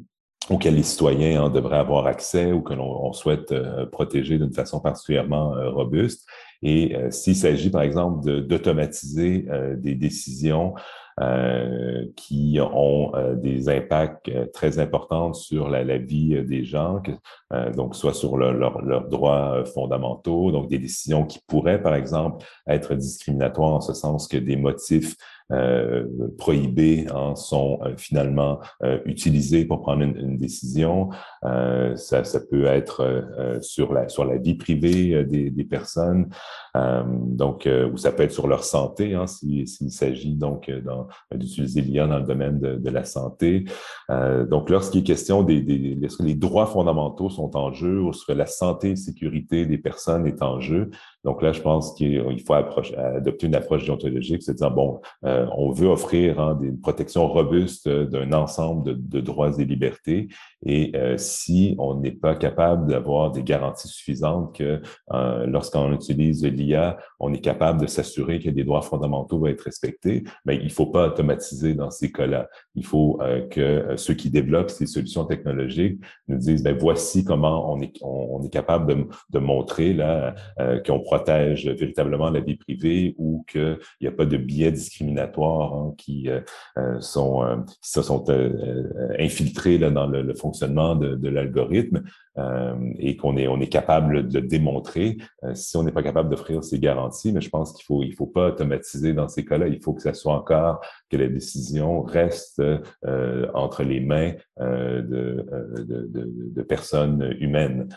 auxquels les citoyens hein, devraient avoir accès ou que l'on souhaite protéger d'une façon particulièrement robuste. Et s'il s'agit, par exemple, d'automatiser des décisions euh, qui ont euh, des impacts euh, très importants sur la, la vie des gens, que, donc soit sur leurs droits fondamentaux, donc des décisions qui pourraient, par exemple, être discriminatoires en ce sens que des motifs euh, prohibés hein, sont euh, finalement euh, utilisés pour prendre une, une décision. ça, ça peut être sur la sur la vie privée des, des personnes, donc ou ça peut être sur leur santé hein, s'il s'agit donc d'utiliser l'IA dans le domaine de, de la santé. donc lorsqu'il est question des, des lorsque les droits fondamentaux sont en jeu, ou lorsque la santé et sécurité des personnes est en jeu, donc là, je pense qu'il faut adopter une approche déontologique, c'est à dire, bon, euh, on veut offrir hein, des protections robustes d'un ensemble de, droits et libertés, Et euh, si on n'est pas capable d'avoir des garanties suffisantes que euh, lorsqu'on utilise l'IA, on est capable de s'assurer que les droits fondamentaux vont être respectés, mais ben, il ne faut pas automatiser dans ces cas-là. Il faut euh, que ceux qui développent ces solutions technologiques nous disent, ben, voici comment on est, on, est capable de, de montrer là qu'on protège véritablement la vie privée ou qu'il n'y a pas de biais discriminatoires hein, qui, sont, qui se sont infiltrés là, dans le, le fonctionnement de, de l'algorithme euh, et qu'on est, on est capable de démontrer euh, si on n'est pas capable d'offrir ces garanties. Mais je pense qu'il faut, il faut pas automatiser dans ces cas-là. Il faut que ça soit encore que la décision reste euh, entre les mains de, de, de, personnes humaines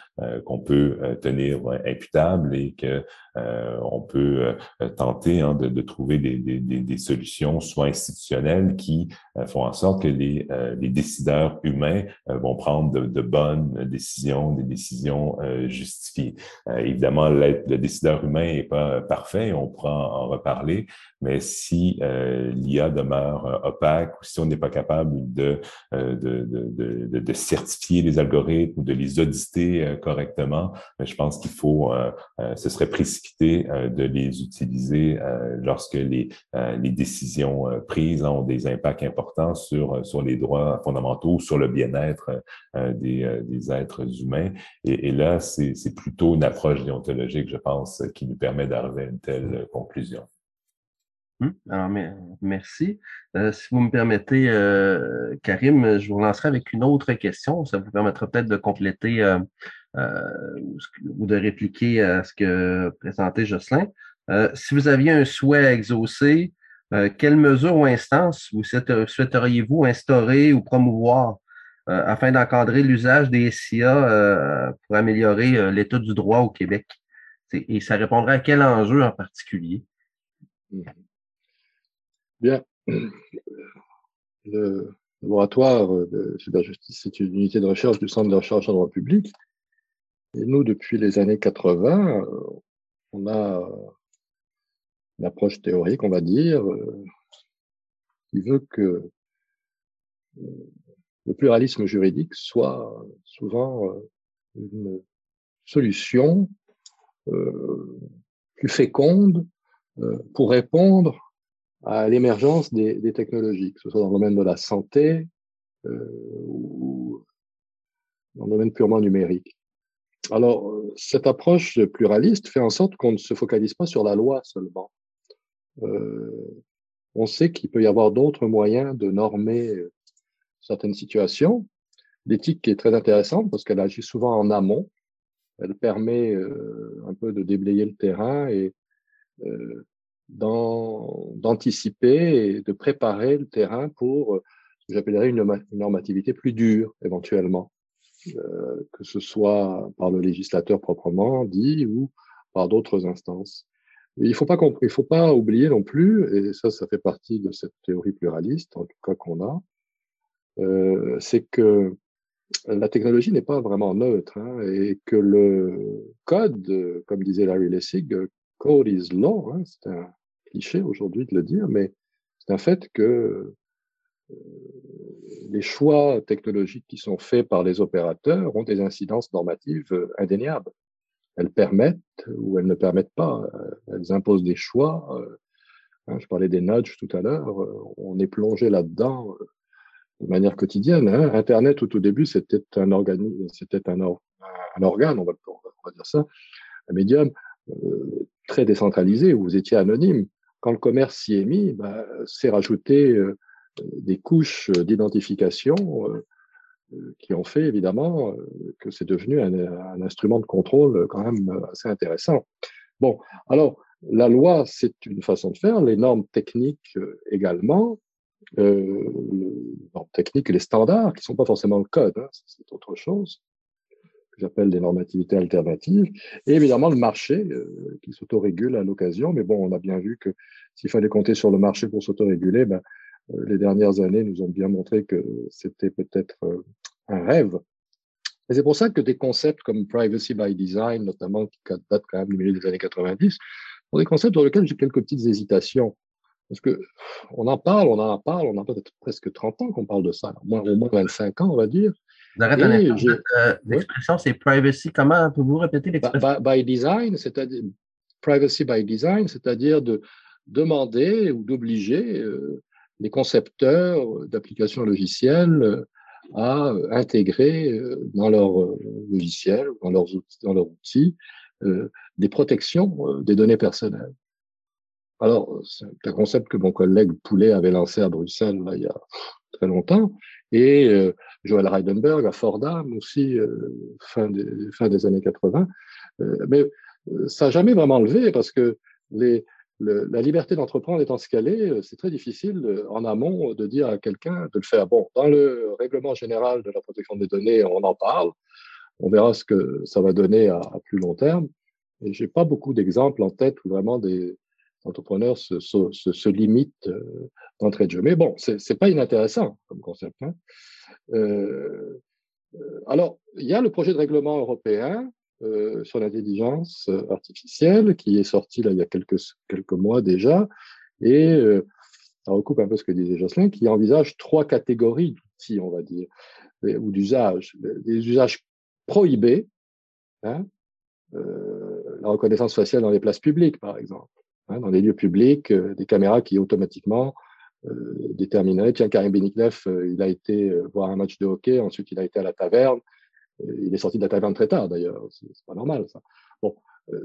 qu'on peut tenir imputables et que on peut tenter hein, de, trouver des, solutions soit institutionnelles qui font en sorte que les, décideurs humains vont prendre de bonnes décisions des décisions euh, justifiées. Euh, évidemment, le décideur humain n'est pas parfait, on pourra en reparler, mais si euh, l'IA demeure opaque ou si on n'est pas capable de, de, de, de, de, certifier les algorithmes ou de les auditer correctement, ben, je pense qu'il faut, ce serait précipité de les utiliser lorsque les, les décisions prises ont des impacts importants sur, sur les droits fondamentaux, sur le bien-être des, des êtres humains. Et, là, c'est plutôt une approche déontologique, je pense, qui nous permet d'arriver à une telle conclusion. Hum, alors, merci. Euh, si vous me permettez, euh, Karim, je vous lancerai avec une autre question. Ça vous permettra peut-être de compléter euh, ou de répliquer à ce que présentait Jocelyn. si vous aviez un souhait à exaucer, quelles mesures ou instances vous souhaiteriez-vous instaurer ou promouvoir euh, afin d'encadrer l'usage des SIA euh, pour améliorer euh, l'état du droit au Québec? Et ça répondrait à quel enjeu en particulier? Le laboratoire de cyberjustice, c'est une unité de recherche du Centre de recherche en droit public. Et nous, depuis les années 80, on a une approche théorique, on va dire, qui veut que le pluralisme juridique soit souvent euh, une solution euh, plus féconde euh, pour répondre à l'émergence des, des, technologies, que ce soit dans le domaine de la santé ou dans le domaine purement numérique. Alors, cette approche pluraliste fait en sorte qu'on ne se focalise pas sur la loi seulement. Euh, on sait qu'il peut y avoir d'autres moyens de normer certaines situations. L'éthique est très intéressante parce qu'elle agit souvent en amont. Elle permet euh, un peu de déblayer le terrain et euh, d'anticiper et de préparer le terrain pour ce que j'appellerais une, normativité plus dure éventuellement, euh, que ce soit par le législateur proprement dit ou par d'autres instances. il faut pas faut pas oublier non plus, et ça, ça fait partie de cette théorie pluraliste, en tout cas qu'on a, euh, c'est que la technologie n'est pas vraiment neutre hein, et que le code, comme disait Larry Lessig, code is law, hein, c'est un cliché aujourd'hui de le dire, mais c'est un fait que euh, les choix technologiques qui sont faits par les opérateurs ont des incidences normatives euh, indéniables. Elles permettent ou elles ne permettent pas, elles imposent des choix. Hein, je parlais des nudges tout à l'heure, on est plongé là-dedans de manière quotidienne. Hein. Internet, au tout début, c'était un, c'était un, un, organe, on va, dire ça, un médium euh, très décentralisé, où vous étiez anonyme. Quand le commerce s'y est mis, bah, c'est rajouté euh, des couches d'identification euh, qui ont fait évidemment que c'est devenu un, instrument de contrôle quand même assez intéressant. Bon, alors la loi, c'est une façon de faire, les normes techniques également, euh, normes techniques et les standards, qui ne sont pas forcément le code, hein, c'est autre chose, j'appelle des normativités alternatives, et évidemment le marché euh, qui s'autorégule à l'occasion, mais bon, on a bien vu que s'il fallait compter sur le marché pour s'autoréguler, ben, euh, les dernières années nous ont bien montré que c'était peut-être euh, un rêve. Et c'est pour ça que des concepts comme privacy by design, notamment qui datent quand même du milieu des années 90, sont des concepts dans lesquels j'ai quelques petites hésitations. Parce que on en parle, on en parle, on a peut-être presque 30 ans qu'on parle de ça, au moins, au moins 25 ans, on va dire. L'expression, c'est privacy. Comment pouvez-vous répéter l'expression? By, design, c'est-à-dire privacy by design, c'est-à-dire de demander ou d'obliger les concepteurs d'applications logicielles à intégrer dans leur logiciel, dans leurs outils, dans leurs outils des protections des données personnelles. Alors, c'est un concept que mon collègue Poulet avait lancé à Bruxelles il y a très longtemps, et euh, Joël Heidenberg à Fordham aussi, euh, fin, des, fin des années 80. Euh, mais ça n'a jamais vraiment levé parce que les, la liberté d'entreprendre étant scalée, c'est très difficile en amont de dire à quelqu'un de le faire. Bon, dans le règlement général de la protection des données, on en parle. On verra ce que ça va donner à, à plus long terme. Et j'ai pas beaucoup d'exemples en tête où vraiment des, entrepreneurs se, se, se, limitent euh, d'entrée de jeu. Mais bon, c'est pas inintéressant comme concept. Hein. Euh, euh, alors, il y a le projet de règlement européen sur l'intelligence artificielle qui est sorti là il y a quelques, mois déjà et ça recoupe un peu ce que disait Jocelyn, qui envisage trois catégories d'outils, on va dire, ou d'usages. Des usages prohibés, hein, la reconnaissance faciale dans les places publiques, par exemple. Hein, dans les lieux publics, euh, des caméras qui automatiquement euh, détermineraient. Tiens, Karim Beniknev, euh, il a été voir un match de hockey, ensuite il a été à la taverne. il est sorti de la taverne très tard, d'ailleurs. C'est pas normal, ça. Bon,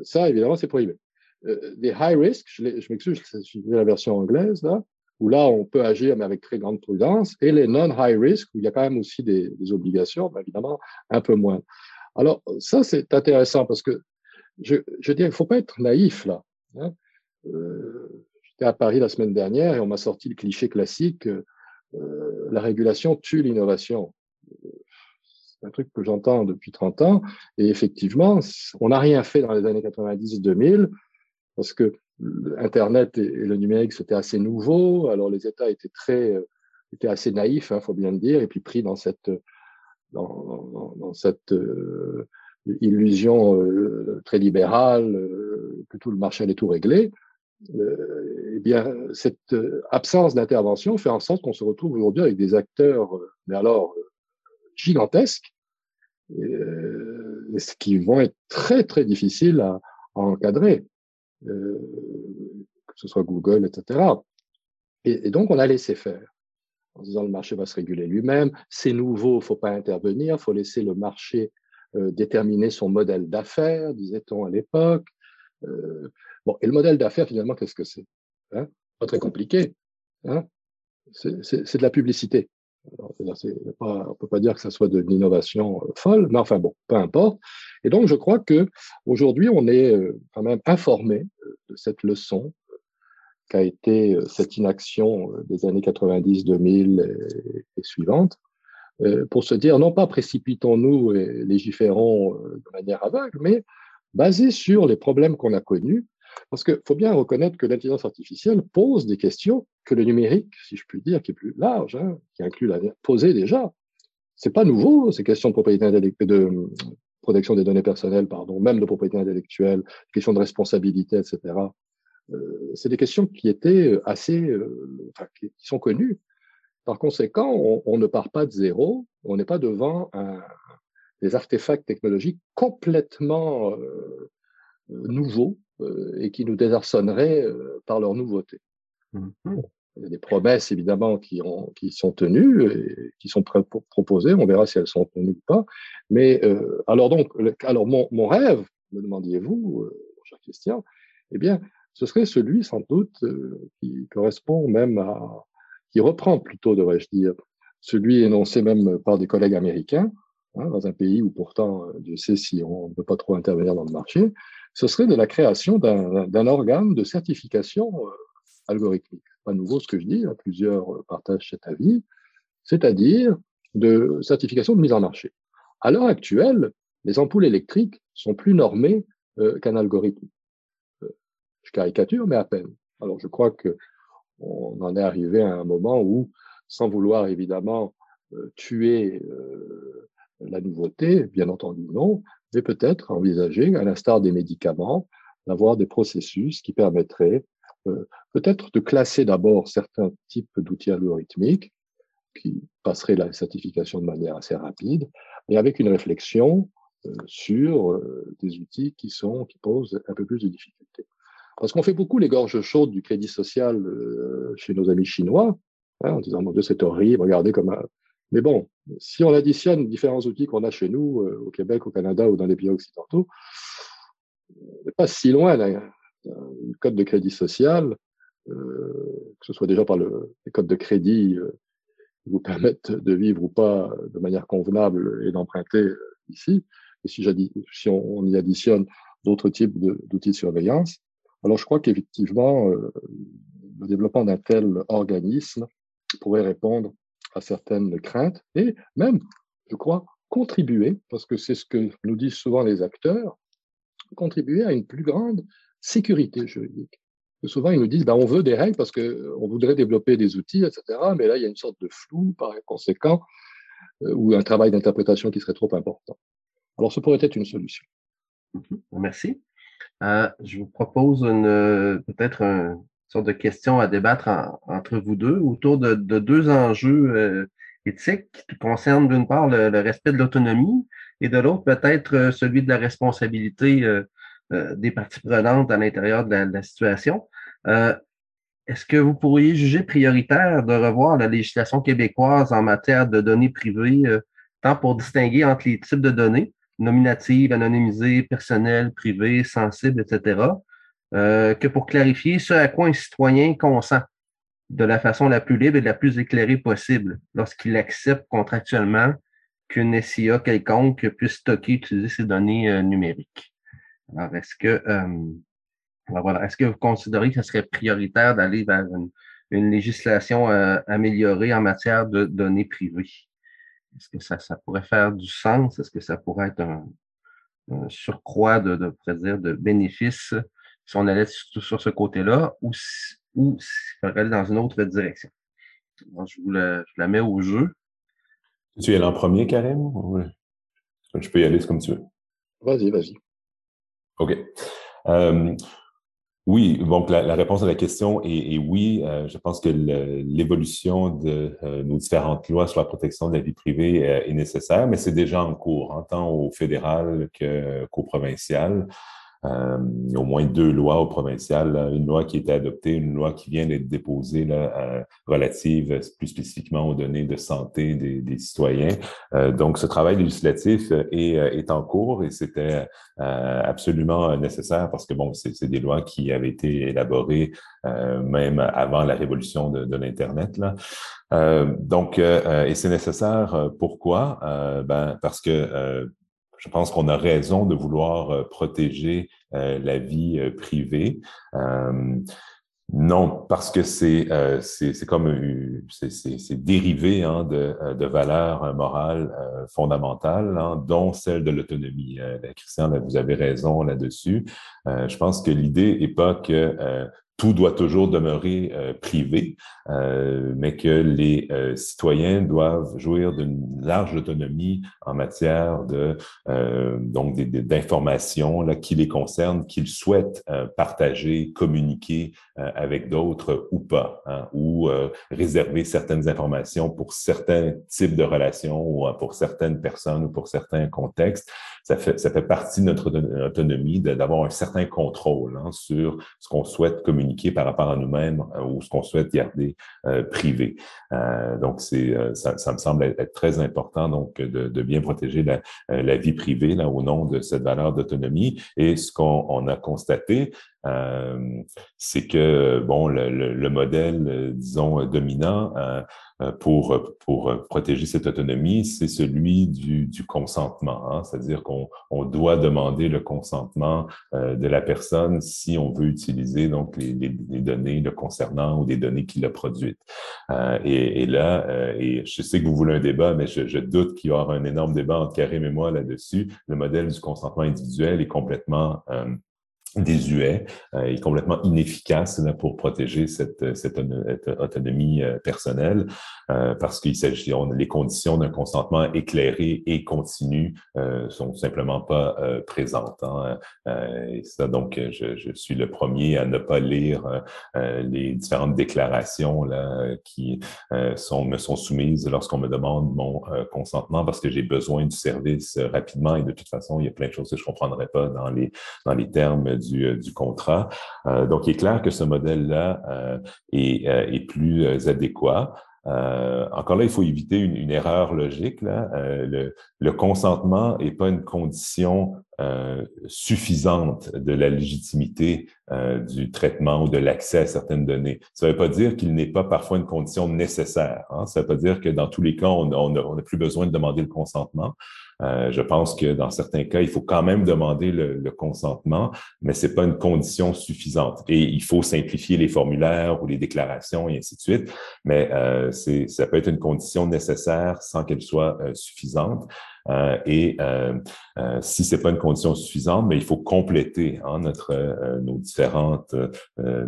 ça, évidemment, c'est prohibé. des high risk, je, m'excuse, je la version anglaise, là, où là, on peut agir, mais avec très grande prudence, et les non-high risk, où il y a quand même aussi des, des obligations, mais évidemment, un peu moins. Alors, ça, c'est intéressant parce que je, je dis, il ne faut pas être naïf, là. Hein. Euh, j'étais à Paris la semaine dernière et on m'a sorti le cliché classique euh, la régulation tue l'innovation. C'est un truc que j'entends depuis 30 ans. Et effectivement, on n'a rien fait dans les années 90-2000 parce que Internet et le numérique, c'était assez nouveau. Alors les États étaient très, euh, étaient assez naïfs, hein, faut bien le dire, et puis pris dans cette, dans, cette illusion très libérale que tout le marché allait tout régler euh, eh bien, cette euh, absence d'intervention fait en sorte qu'on se retrouve aujourd'hui avec des acteurs, euh, mais alors gigantesques, ce qui vont être très très difficiles à, encadrer, que ce soit Google, etc. Et, donc on a laissé faire, en disant le marché va se réguler lui-même, c'est nouveau, faut pas intervenir, faut laisser le marché déterminer son modèle d'affaires, disait-on à l'époque. Euh, bon, et le modèle d'affaires, finalement, qu'est-ce que c'est hein? Pas très compliqué. Hein? C'est de la publicité. On peut pas dire que ça soit de l'innovation euh, folle, mais enfin bon, peu importe. Et donc, je crois que aujourd'hui, on est euh, quand même informé de cette leçon qu'a été cette inaction des années 90, 2000 et, et suivantes, pour se dire non pas précipitons-nous et légiférons de manière aveugle, mais basé sur les problèmes qu'on a connus, parce qu'il faut bien reconnaître que l'intelligence artificielle pose des questions que le numérique, si je puis dire, qui est plus large, hein, qui inclut la posait déjà. C'est pas nouveau, ces questions de propriété de protection des données personnelles, pardon, même de propriété intellectuelle, questions de responsabilité, etc. Euh, c'est des questions qui étaient assez, euh, qui, sont connues. Par conséquent, on, ne part pas de zéro, on n'est pas devant des artefacts technologiques complètement euh, nouveaux euh, et qui nous désarçonneraient euh, par leur nouveauté. Mm-hmm. Il y a des promesses évidemment qui, ont, qui sont tenues et qui sont proposées. On verra si elles sont tenues ou pas. Mais euh, alors donc, alors mon, mon rêve, me demandiez-vous, euh, cher Christian, eh bien, ce serait celui sans doute qui correspond même à, qui reprend plutôt, devrais-je dire, celui énoncé même par des collègues américains, Hein, dans un pays où pourtant, euh, Dieu sait si on ne peut pas trop intervenir dans le marché, ce serait de la création d'un organe de certification euh, algorithmique. Pas nouveau ce que je dis, plusieurs euh, partagent cet avis, c'est-à-dire de certification de mise en marché. À l'heure actuelle, les ampoules électriques sont plus normées qu'un algorithme. je caricature, mais à peine. Alors je crois que on en est arrivé à un moment où, sans vouloir évidemment tuer la nouveauté, bien entendu non, mais peut-être envisager, à l'instar des médicaments, d'avoir des processus qui permettraient euh, peut-être de classer d'abord certains types d'outils algorithmiques qui passerait la certification de manière assez rapide, mais avec une réflexion euh, sur euh, des outils qui, posent un peu plus de difficultés. Parce qu'on fait beaucoup les gorges chaudes du crédit social chez nos amis chinois, hein, en disant, mon Dieu, c'est horrible, regardez comme... Mais bon, si on additionne différents outils qu'on a chez nous, au Québec, au Canada ou dans les pays occidentaux, on n'est pas si loin d'un code de crédit social, que ce soit déjà par le, les codes de crédit qui vous permettent de vivre ou pas de manière convenable et d'emprunter ici. Et si, on, y additionne d'autres types d'outils de, surveillance, alors je crois qu'effectivement, euh, le développement d'un tel organisme pourrait répondre à certaines craintes et même, je crois, contribuer, parce que c'est ce que nous disent souvent les acteurs, contribuer à une plus grande sécurité juridique. souvent, ils nous disent, ben, on veut des règles parce qu'on voudrait développer des outils, etc. Mais là, il y a une sorte de flou par conséquent, euh, ou un travail d'interprétation qui serait trop important. Alors, ce pourrait être une solution. Merci. Euh, je vous propose peut-être une sorte de question à débattre entre vous deux autour de, deux enjeux euh, éthiques qui concernent d'une part le, respect de l'autonomie et de l'autre peut-être euh, celui de la responsabilité des parties prenantes à l'intérieur de, la, situation. Est-ce que vous pourriez juger prioritaire de revoir la législation québécoise en matière de données privées, tant pour distinguer entre les types de données, nominative, anonymisée, personnelle, privée, sensible, etc., euh, que pour clarifier ce à quoi un citoyen consent de la façon la plus libre et la plus éclairée possible lorsqu'il accepte contractuellement qu'une SIA quelconque puisse stocker et utiliser ses données euh, numériques. Alors, est-ce que euh, voilà, est-ce que vous considérez que ce serait prioritaire d'aller vers une législation améliorée en matière de données privées? Est-ce que ça, ça, pourrait faire du sens? Est-ce que ça pourrait être un, surcroît de, de, de bénéfices si on allait sur, sur ce côté-là ou, si, ou si on allait dans une autre direction? je, vous la, je la mets au jeu. Tu es là en premier, Karim? Oui. Je peux y aller, comme tu veux. Vas-y, vas-y. OK. Euh, oui, donc la, réponse à la question est, oui. Euh, je pense que l'évolution de euh, nos différentes lois sur la protection de la vie privée euh, est nécessaire, mais c'est déjà en cours, hein, tant au fédéral qu'au provincial. Euh, au moins deux lois au provincial, une loi qui a été adoptée, une loi qui vient d'être déposée là, euh, relative plus spécifiquement aux données de santé des, citoyens. Euh, donc, ce travail législatif est, est en cours et c'était absolument nécessaire parce que bon, c'est des lois qui avaient été élaborées même avant la révolution de, l'Internet. Là. Euh, donc, euh, et c'est nécessaire. Pourquoi? Ben parce que je pense qu'on a raison de vouloir euh, protéger euh, la vie euh, privée. Non, parce que c'est c'est comme c'est dérivé hein, de, valeurs morales fondamentales, hein, dont celle de l'autonomie. Christian, vous avez raison là-dessus. je pense que l'idée n'est pas que tout doit toujours demeurer euh, privé, euh, mais que les euh, citoyens doivent jouir d'une large autonomie en matière de donc d'informations qui les concernent, qu'ils souhaitent partager, communiquer avec d'autres ou pas, hein, ou réserver certaines informations pour certains types de relations ou pour certaines personnes ou pour certains contextes. Ça fait, ça fait partie de notre autonomie d'avoir un certain contrôle hein, sur ce qu'on souhaite communiquer par rapport à nous-mêmes euh, ou ce qu'on souhaite garder euh, privé. Euh, donc, c'est ça, me semble être très important donc de, bien protéger la, la, vie privée là, au nom de cette valeur d'autonomie. Et ce qu'on a constaté, euh, c'est que bon, le, le, modèle, disons, dominant euh, pour, pour protéger cette autonomie, c'est celui du, du consentement. Hein? C'est-à-dire qu'on on doit demander le consentement de la personne si on veut utiliser donc les, les, données le concernant ou des données qu'il a produites. Euh, et, et, là, euh, et je sais que vous voulez un débat, mais je, je doute qu'il y aura un énorme débat entre Karim et moi là-dessus. Le modèle du consentement individuel est complètement euh, désuet euh, et complètement inefficace pour protéger cette, cette, autonomie euh, personnelle euh, parce qu'il s'agit les conditions d'un consentement éclairé et continu euh, sont simplement pas euh, présentes. Hein. et ça donc je, je, suis le premier à ne pas lire les différentes déclarations là qui sont me sont soumises lorsqu'on me demande mon consentement parce que j'ai besoin du service rapidement et de toute façon il y a plein de choses que je comprendrais pas dans les dans les termes du, euh, du contrat. Euh, donc, il est clair que ce modèle-là euh, est, est, plus adéquat. Euh, encore là, il faut éviter une, erreur logique. Euh, le, consentement n'est pas une condition euh, suffisante de la légitimité du traitement ou de l'accès à certaines données. Ça ne veut pas dire qu'il n'est pas parfois une condition nécessaire. Hein. Ça ne veut pas dire que dans tous les cas, on n'a plus besoin de demander le consentement. Euh, je pense que dans certains cas, il faut quand même demander le, le consentement, mais c'est pas une condition suffisante. Et il faut simplifier les formulaires ou les déclarations et ainsi de suite, mais euh, ça peut être une condition nécessaire sans qu'elle soit euh, suffisante. Euh, et euh, euh, si c'est pas une condition suffisante, mais il faut compléter hein, notre nos différentes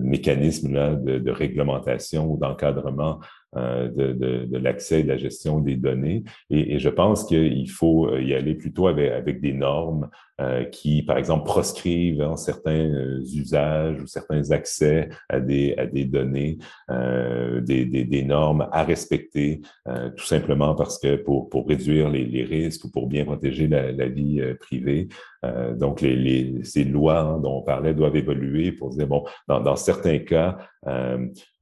mécanismes là, de, de réglementation ou d'encadrement euh, de, de, l'accès et de la gestion des données. Et, je pense qu'il faut y aller plutôt avec, avec des normes euh, qui, par exemple, proscrivent hein, certains usages ou certains accès à des, à des données, euh, des, des, normes à respecter, tout simplement parce que pour, pour réduire les, risques ou pour bien protéger la, vie privée. donc, les, les, ces lois hein, dont on parlait doivent évoluer pour dire, bon, dans, certains cas,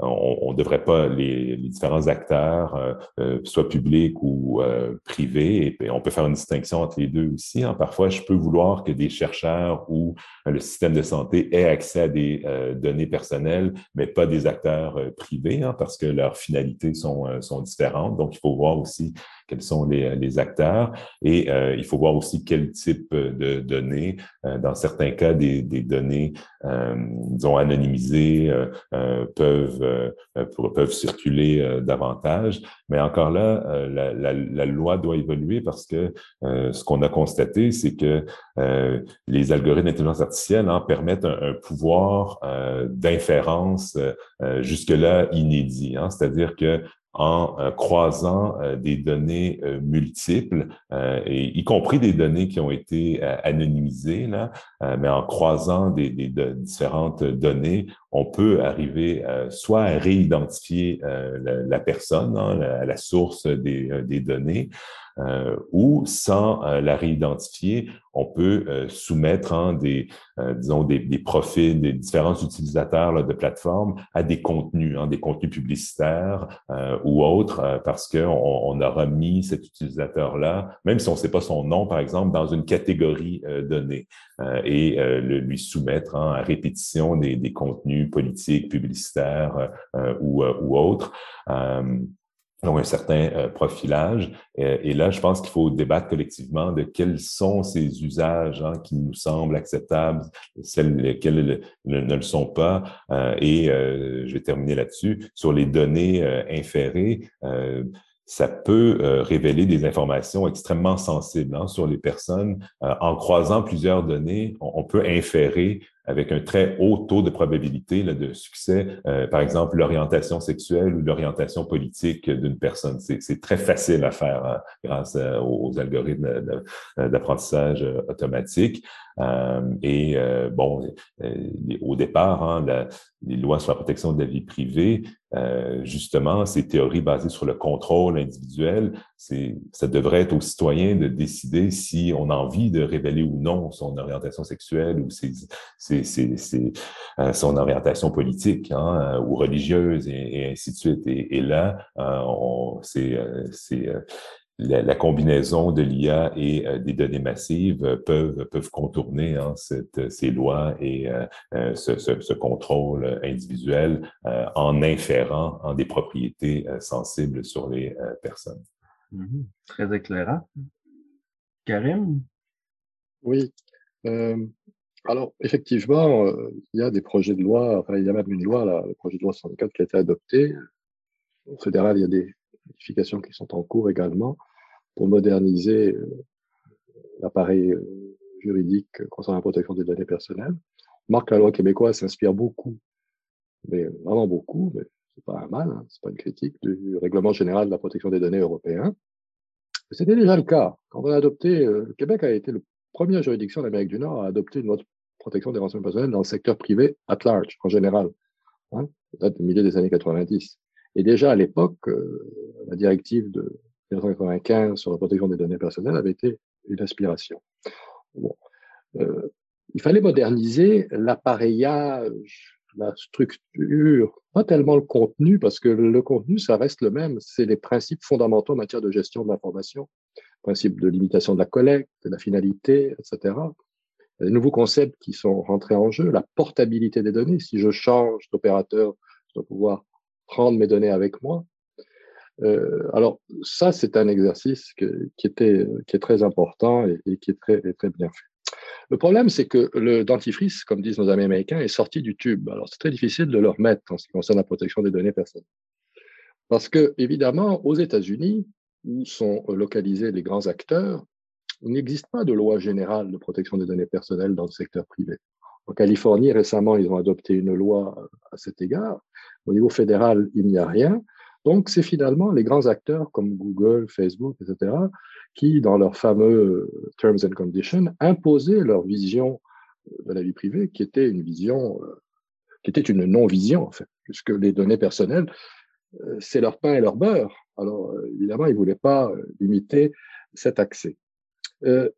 on ne devrait pas les, les différents acteurs, euh, euh, soit publics ou euh, privés, on peut faire une distinction entre les deux aussi. Hein. Parfois, je peux vouloir que des chercheurs ou le système de santé aient accès à des données personnelles, mais pas des acteurs privés, hein, parce que leurs finalités sont, sont différentes. Donc, il faut voir aussi quels sont les, les acteurs. Et euh, il faut voir aussi quel type de données. Euh, dans certains cas, des, des données, euh, disons, anonymisées euh, peuvent, peuvent circuler davantage. Mais encore là, la, loi doit évoluer parce que ce qu'on a constaté, c'est que les algorithmes d'intelligence artificielle hein, permettent un, pouvoir d'inférence jusque-là inédit. Hein, C'est-à-dire que euh, croisant euh, des données euh, multiples, y compris des données qui ont été anonymisées, mais en croisant différentes données, on peut arriver soit à réidentifier la, personne, hein, la, source des données, euh, ou sans euh, la réidentifier, on peut euh, soumettre hein, des, disons, des, des, profils des différents utilisateurs là, de plateformes à des contenus, hein, des contenus publicitaires ou autres, parce qu'on on aura mis cet utilisateur-là, même si on ne sait pas son nom, par exemple, dans une catégorie donnée, et le, lui soumettre hein, à répétition des, des, contenus politiques, publicitaires ou, ou autres donc un certain euh, profilage. Et, là, je pense qu'il faut débattre collectivement de quels sont ces usages hein, qui nous semblent acceptables, celles lesquels ne, le sont pas. Euh, et euh, je vais terminer là-dessus. Sur les données inférées, ça peut révéler des informations extrêmement sensibles hein, sur les personnes. en croisant plusieurs données, on peut inférer avec un très haut taux de probabilité de succès, euh, par exemple l'orientation sexuelle ou l'orientation politique d'une personne. C'est très facile à faire hein, grâce euh, aux algorithmes d'apprentissage euh, automatique. Euh, et bon, au départ, hein, les lois sur la protection de la vie privée, justement, ces théories basées sur le contrôle individuel, ça devrait être aux citoyens de décider si on a envie de révéler ou non son orientation sexuelle ou euh, son orientation politique hein, ou religieuse et, ainsi de suite. Et, là, euh, c'est euh, la, combinaison de l'IA et euh, des données massives peuvent, peuvent contourner hein, ces lois et euh, ce, ce, ce, contrôle individuel en inférant en des propriétés sensibles sur les personnes. Mm-hmm. Très éclairant. Karim? Oui. Euh, alors, effectivement, euh, il y a des projets de loi, enfin, il y a même une loi, le projet de loi 64 qui a été adopté. Au fédéral, il y a des modifications qui sont en cours également pour moderniser euh, l'appareil juridique concernant la protection des données personnelles. Marc, la loi québécoise s'inspire beaucoup, mais vraiment beaucoup, mais c'est pas un mal, hein, c'est pas une critique du règlement général de la protection des données européen. C'était déjà le cas. Quand on a adopté, euh, Québec a été la première juridiction d'Amérique du Nord à adopter une loi de protection des renseignements personnels dans le secteur privé at large, en général. Hein, date du milieu des années 90. Et déjà à l'époque, euh, la directive de 1995 sur la protection des données personnelles avait été une aspiration. Euh, il fallait moderniser l'appareillage, la structure, pas tellement le contenu, parce que le contenu, ça reste le même. C'est les principes fondamentaux en matière de gestion de l'information, principe de limitation de la collecte, de la finalité, etc. Des nouveaux concepts qui sont rentrés en jeu, la portabilité des données. Si je change d'opérateur, je dois pouvoir prendre mes données avec moi. Euh, alors ça, c'est un exercice qui, était, qui est très important et, qui est très bien fait. Le problème, c'est que le dentifrice, comme disent nos amis américains, est sorti du tube. Alors c'est très difficile de le remettre en ce qui concerne la protection des données personnelles. Parce que, évidemment, aux États-Unis, où sont localisés les grands acteurs, il n'existe pas de loi générale de protection des données personnelles dans le secteur privé. En Californie, récemment, ils ont adopté une loi à cet égard. Au niveau fédéral, il n'y a rien. Donc, c'est finalement les grands acteurs comme Google, Facebook, etc., qui, dans leurs fameux euh, Terms and Conditions, imposaient leur vision de la vie privée, qui était une vision, euh, qui était une non-vision, en fait, puisque les données personnelles, euh, c'est leur pain et leur beurre. Alors, évidemment, ils ne voulaient pas limiter cet accès.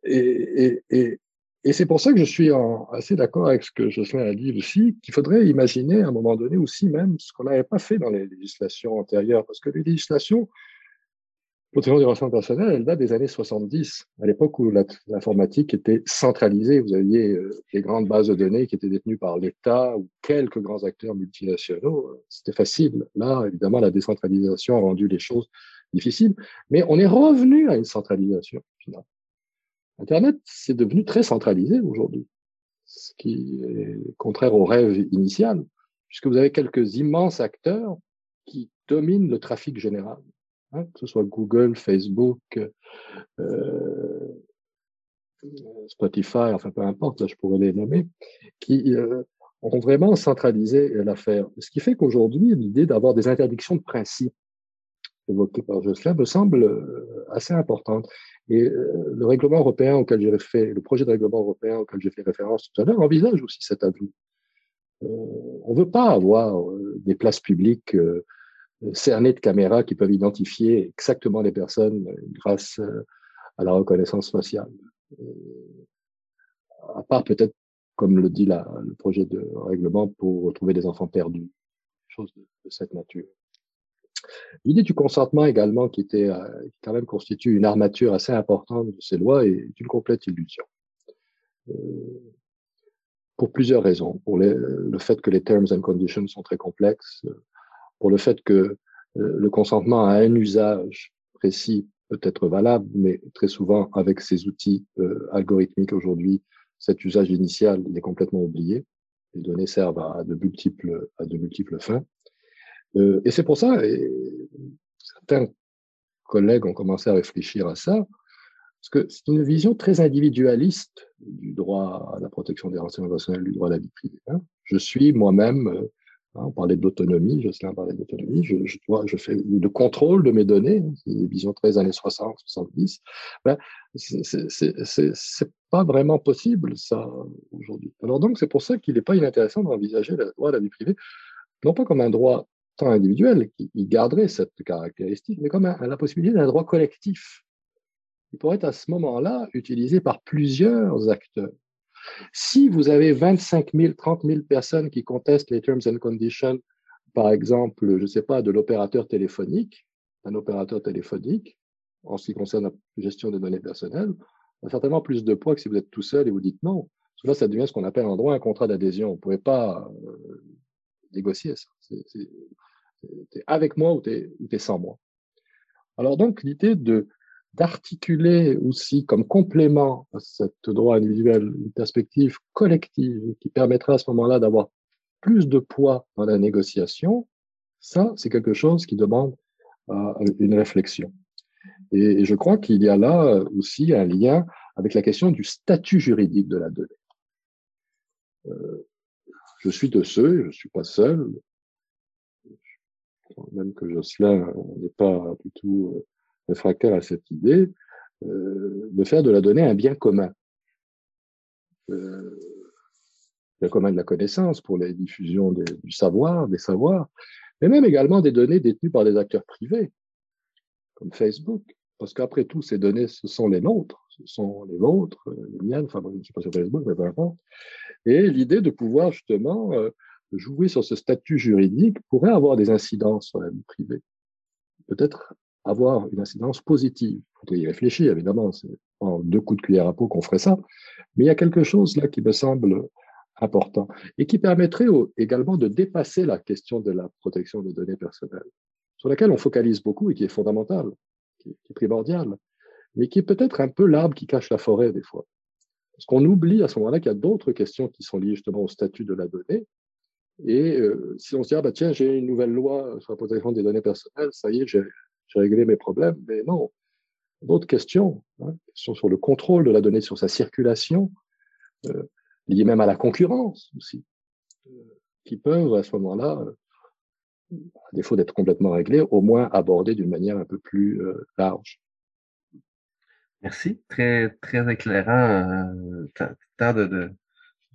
et c'est pour ça que je suis assez d'accord avec ce que Jocelyn a dit aussi, qu'il faudrait imaginer à un moment donné aussi même ce qu'on n'avait pas fait dans les législations antérieures, parce que les législations protection des renseignements personnels, elles datent des années 70, à l'époque où l'informatique était centralisée. Vous aviez euh, les grandes bases de données qui étaient détenues par l'État ou quelques grands acteurs multinationaux. C'était facile. Là, évidemment, la décentralisation a rendu les choses difficiles, mais on est revenu à une centralisation finalement. Internet, c'est devenu très centralisé aujourd'hui, ce qui est contraire au rêve initial, puisque vous avez quelques immenses acteurs qui dominent le trafic général, hein, que ce soit Google, Facebook, euh, Spotify, enfin peu importe, là je pourrais les nommer, qui euh, ont vraiment centralisé l'affaire. Ce qui fait qu'aujourd'hui, l'idée d'avoir des interdictions de principe évoquées par Jocelyn me semble euh, assez importante. Et euh, le règlement européen auquel j'ai fait, le projet de règlement européen auquel j'ai fait référence tout à l'heure envisage aussi cet avenue. Euh, on ne veut pas avoir euh, des places publiques cernées de caméras qui peuvent identifier exactement les personnes grâce à la reconnaissance faciale. À part peut-être, comme le dit le projet de règlement, pour retrouver des enfants perdus, chose de cette nature. L'idée du consentement également, qui était euh, quand même constitue une armature assez importante de ces lois, est une complète illusion. Euh, pour plusieurs raisons. Pour le fait que les terms and conditions sont très complexes, pour le fait que euh, le consentement a un usage précis peut être valable, mais très souvent avec ces outils algorithmiques aujourd'hui, cet usage initial est complètement oublié. Les données servent à de multiples, à fins. Euh, et c'est pour ça, et certains collègues ont commencé à réfléchir à ça, parce que c'est une vision très individualiste du droit à la protection des renseignements personnels, du droit à la vie privée. Hein. Je suis moi-même, euh, on parlait d'autonomie, Jocelyn parlait d'autonomie, je, je, fais le contrôle de mes données, hein, vision très années 60, 70. Ben, c'est pas vraiment possible, ça, aujourd'hui. Alors donc, c'est pour ça qu'il n'est pas inintéressant d'envisager le droit à la vie privée, non pas comme un droit tant individuel, qui garderait cette caractéristique, mais comme la possibilité d'un droit collectif, qui pourrait être à ce moment-là utilisé par plusieurs acteurs. Si vous avez 25 000, 30 000 personnes qui contestent les terms and conditions, par exemple, je ne sais pas, de l'opérateur téléphonique, un opérateur téléphonique, en ce qui concerne la gestion des données personnelles, certainement plus de poids que si vous êtes tout seul et vous dites non. Parce que là, ça devient ce qu'on appelle en droit un contrat d'adhésion. Vous ne pouvez pas euh, négocier ça. C'est es avec moi ou tu es, sans moi. Alors donc, l'idée de d'articuler aussi comme complément à cette droit individuel une perspective collective qui permettra à ce moment-là d'avoir plus de poids dans la négociation, ça, c'est quelque chose qui demande euh, une réflexion. Et, je crois qu'il y a là aussi un lien avec la question du statut juridique de la donnée. Euh, je suis de ceux, je ne suis pas seul, même que Jocelyn n'est pas du tout euh, réfractaire à cette idée, euh, de faire de la donnée un bien commun. Euh, bien commun de la connaissance pour la diffusion du savoir, des savoirs, mais même également des données détenues par des acteurs privés, comme Facebook. Parce qu'après tout, ces données, ce sont les nôtres, ce sont les vôtres, les miennes, enfin, je ne suis pas sur Facebook, mais peu importe. Et l'idée de pouvoir justement euh, jouer sur ce statut juridique pourrait avoir des incidences sur la vie privée. Peut-être avoir une incidence positive. Il faudrait y réfléchir, évidemment. C'est en deux coups de cuillère à peau qu'on ferait ça. Mais il y a quelque chose là qui me semble important et qui permettrait également de dépasser la question de la protection des données personnelles, sur laquelle on focalise beaucoup et qui est fondamentale, qui est primordiale, mais qui est peut-être un peu l'arbre qui cache la forêt des fois. Parce qu'on oublie à ce moment-là qu'il y a d'autres questions qui sont liées justement au statut de la donnée. Et euh, si on se dit, ah bah tiens, j'ai une nouvelle loi sur la protection des données personnelles, ça y est, j'ai réglé mes problèmes. Mais non, d'autres questions, hein, questions sur le contrôle de la donnée, sur sa circulation, euh, liées même à la concurrence aussi, euh, qui peuvent à ce moment-là, euh, à défaut d'être complètement réglées, au moins aborder d'une manière un peu plus euh, large. Merci. Très, très éclairant, tant de,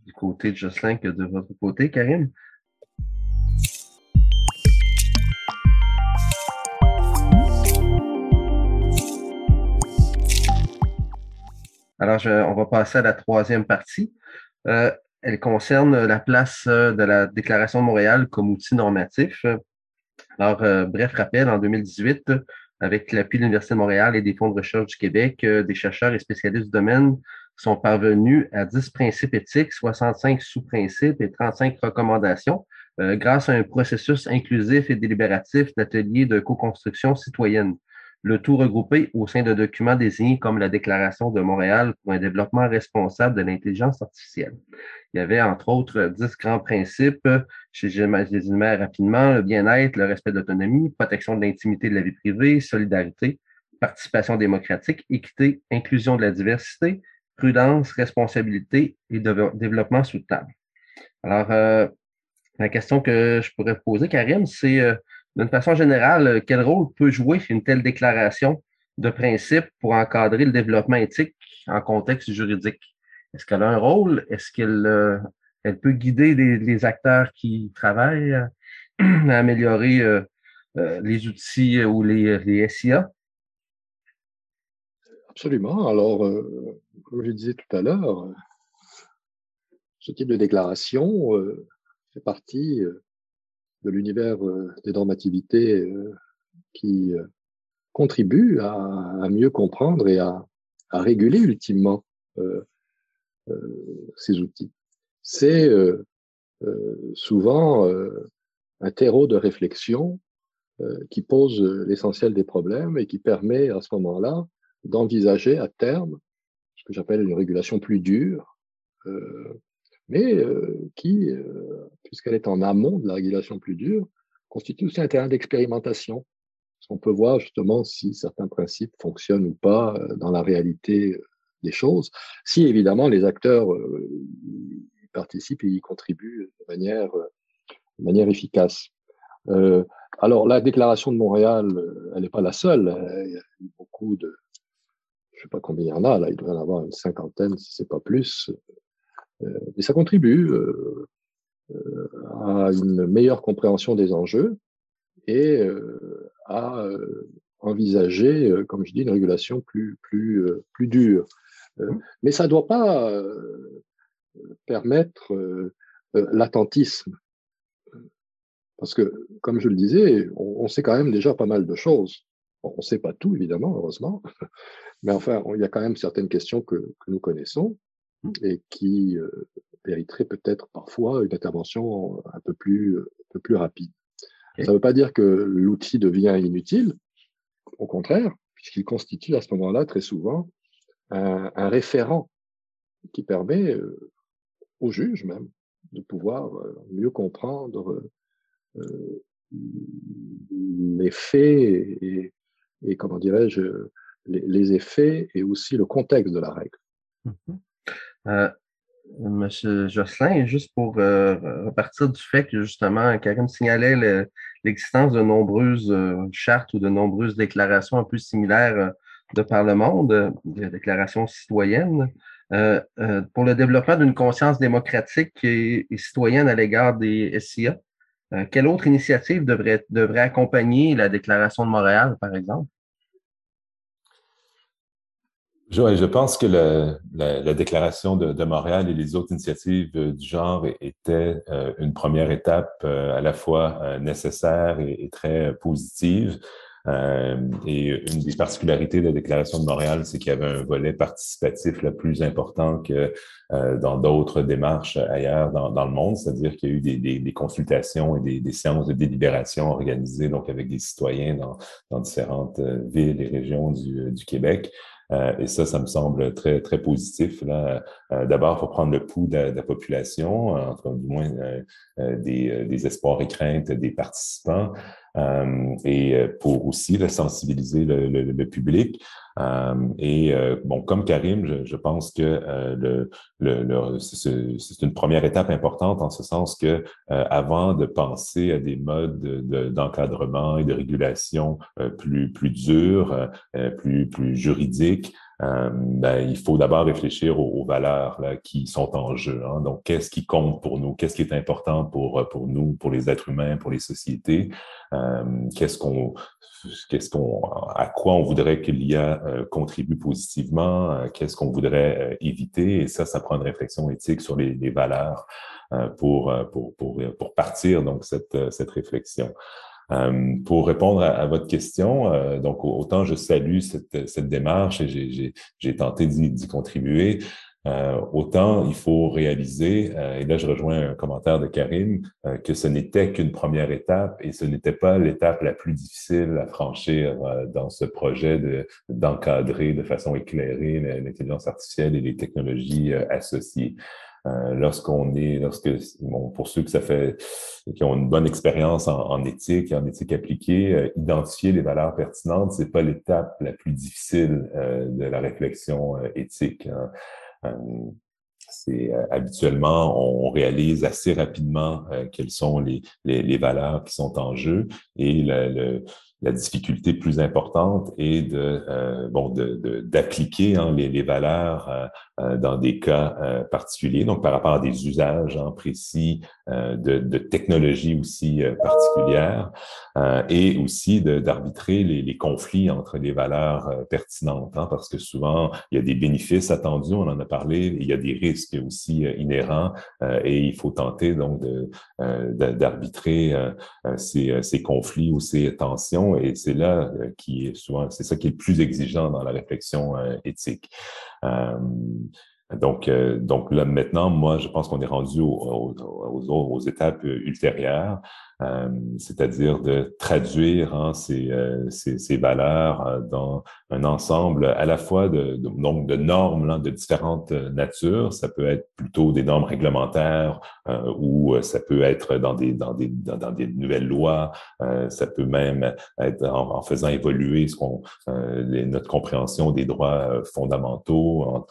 du côté de Jocelyn que de votre côté, Karim. Alors, on va passer à la troisième partie. Euh, elle concerne la place euh, de la Déclaration de Montréal comme outil normatif. Alors, bref rappel, en 2018, avec l'appui de l'Université de Montréal et des fonds de recherche du Québec, euh, des chercheurs et spécialistes du domaine sont parvenus à 10 principes éthiques, 65 sous-principes et 35 recommandations euh, grâce à un processus inclusif et délibératif d'atelier de co-construction citoyenne. Le tout regroupé au sein de documents désignés comme la Déclaration de Montréal pour un développement responsable de l'intelligence artificielle. Il y avait entre autres dix grands principes. Je les énumère rapidement. Le bien-être, le respect de l'autonomie, protection de l'intimité de la vie privée, solidarité, participation démocratique, équité, inclusion de la diversité, prudence, responsabilité et développement soutenable. Alors, euh, la question que je pourrais poser, Karim, c'est euh, d'une façon générale, quel rôle peut jouer une telle déclaration de principe pour encadrer le développement éthique en contexte juridique? Est-ce qu'elle a un rôle? Est-ce qu'elle euh, peut guider les, acteurs qui travaillent à améliorer euh, euh, les outils ou les, les, SIA? Absolument. Alors, comme je disais tout à l'heure, ce type de déclaration fait partie de l'univers des normativités qui contribue à, mieux comprendre et à, réguler ultimement euh, ces outils. C'est euh, euh, souvent un terreau de réflexion qui pose l'essentiel des problèmes et qui permet à ce moment-là d'envisager à terme ce que j'appelle une régulation plus dure, mais qui, puisqu'elle est en amont de la régulation plus dure, constitue aussi un terrain d'expérimentation. On peut voir justement si certains principes fonctionnent ou pas dans la réalité des choses, si évidemment les acteurs euh, participent et y contribuent de manière, euh, manière efficace. Euh, alors la déclaration de Montréal, euh, elle n'est pas la seule. Il y a beaucoup de, je sais pas combien il y en a là, il doit y en avoir une cinquantaine si c'est pas plus, euh, mais ça contribue à une meilleure compréhension des enjeux et à envisager, comme je dis, une régulation plus plus plus dure. Euh, mais ça ne doit pas euh, permettre euh, l'attentisme. Parce que, comme je le disais, on, sait quand même déjà pas mal de choses. on ne sait pas tout, évidemment, heureusement. Mais enfin, il y a quand même certaines questions que, que nous connaissons et qui mériteraient peut-être parfois une intervention un peu plus, un peu plus rapide. Ça ne veut pas dire que l'outil devient inutile. Au contraire, puisqu'il constitue à ce moment-là très souvent un, référent qui permet euh, aux juges même de pouvoir euh, mieux comprendre euh, les faits et, et comment dirais-je, les, effets et aussi le contexte de la règle. Mm-hmm. Monsieur Josselin, juste pour repartir du fait que justement, Karim signalait l'existence de nombreuses chartes ou de nombreuses déclarations un peu similaires de par le monde, des déclarations citoyennes. Euh, euh, pour le développement d'une conscience démocratique et, citoyenne à l'égard des SIA. Euh, quelle autre initiative devrait accompagner la Déclaration de Montréal, par exemple? Je, pense que la, Déclaration de, Montréal et les autres initiatives du genre étaient une première étape à la fois nécessaire et très positive. Euh, et une des particularités de la Déclaration de Montréal, c'est qu'il y avait un volet participatif le plus important que euh, dans d'autres démarches ailleurs dans, le monde, c'est-à-dire qu'il y a eu des, consultations et des, séances de délibération organisées donc avec des citoyens dans, différentes euh, villes et régions du Québec. Euh, et ça, ça me semble très, très positif. Là. Euh, D'abord, pour prendre le pouls de, de la population, en tout cas, du moins des, des espoirs et craintes des participants. Euh, et euh, pour aussi là, sensibiliser le, le, le public. Euh, et bon, comme Karim, je, je pense que le, le, c'est une première étape importante en ce sens que avant de penser à des modes d'encadrement et de régulation plus plus durs, plus plus juridiques, euh, ben, il faut d'abord réfléchir aux, valeurs là, qui sont en jeu. Hein. Donc, qu'est-ce qui compte pour nous? Qu'est-ce qui est important pour, pour nous, pour les êtres humains, pour les sociétés? Euh, qu'est-ce qu'on, qu'est-ce qu'on, à quoi on voudrait que l'IA euh, contribue positivement? Euh, qu'est-ce qu'on voudrait éviter? Et ça, ça prend une réflexion éthique sur les, les valeurs pour, pour, pour, pour partir donc cette, cette réflexion. Euh, pour répondre à, votre question, euh, donc autant je salue cette, cette démarche et j'ai tenté d'y contribuer, euh, autant il faut réaliser, et là je rejoins un commentaire de Karim, que ce n'était qu'une première étape et ce n'était pas l'étape la plus difficile à franchir dans ce projet d'encadrer de, façon éclairée l'intelligence artificielle et les technologies associées. Euh, lorsqu'on est, lorsque, bon, pour ceux que ça fait, qui ont une bonne expérience en, éthique et en éthique appliquée, euh, identifier les valeurs pertinentes, c'est pas l'étape la plus difficile euh, de la réflexion éthique. Hein. c'est habituellement, on réalise assez rapidement quelles sont les, les, les, valeurs qui sont en jeu et le, le la difficulté plus importante est de euh, bon d'appliquer hein, les, valeurs euh, euh, dans des cas particuliers, donc par rapport à des usages en précis de, technologies aussi particulières, et aussi d'arbitrer les, conflits entre les valeurs pertinentes, hein, parce que souvent il y a des bénéfices attendus, on en a parlé, il y a des risques aussi inhérents, et il faut tenter donc d'arbitrer ces conflits ou ces tensions et c'est là euh, qui est souvent, c'est ça qui est le plus exigeant dans la réflexion euh, éthique. Euh, donc, donc là maintenant, moi, je pense qu'on est rendu aux, étapes ultérieures. Euh, c'est-à-dire de traduire hein, ces, euh, ces, ces, valeurs euh, dans un ensemble à la fois de, donc de normes de différentes natures. Ça peut être plutôt des normes réglementaires ou ça peut être dans des, dans des, dans, des nouvelles lois. ça peut même être en, faisant évoluer ce qu'on, notre compréhension des droits fondamentaux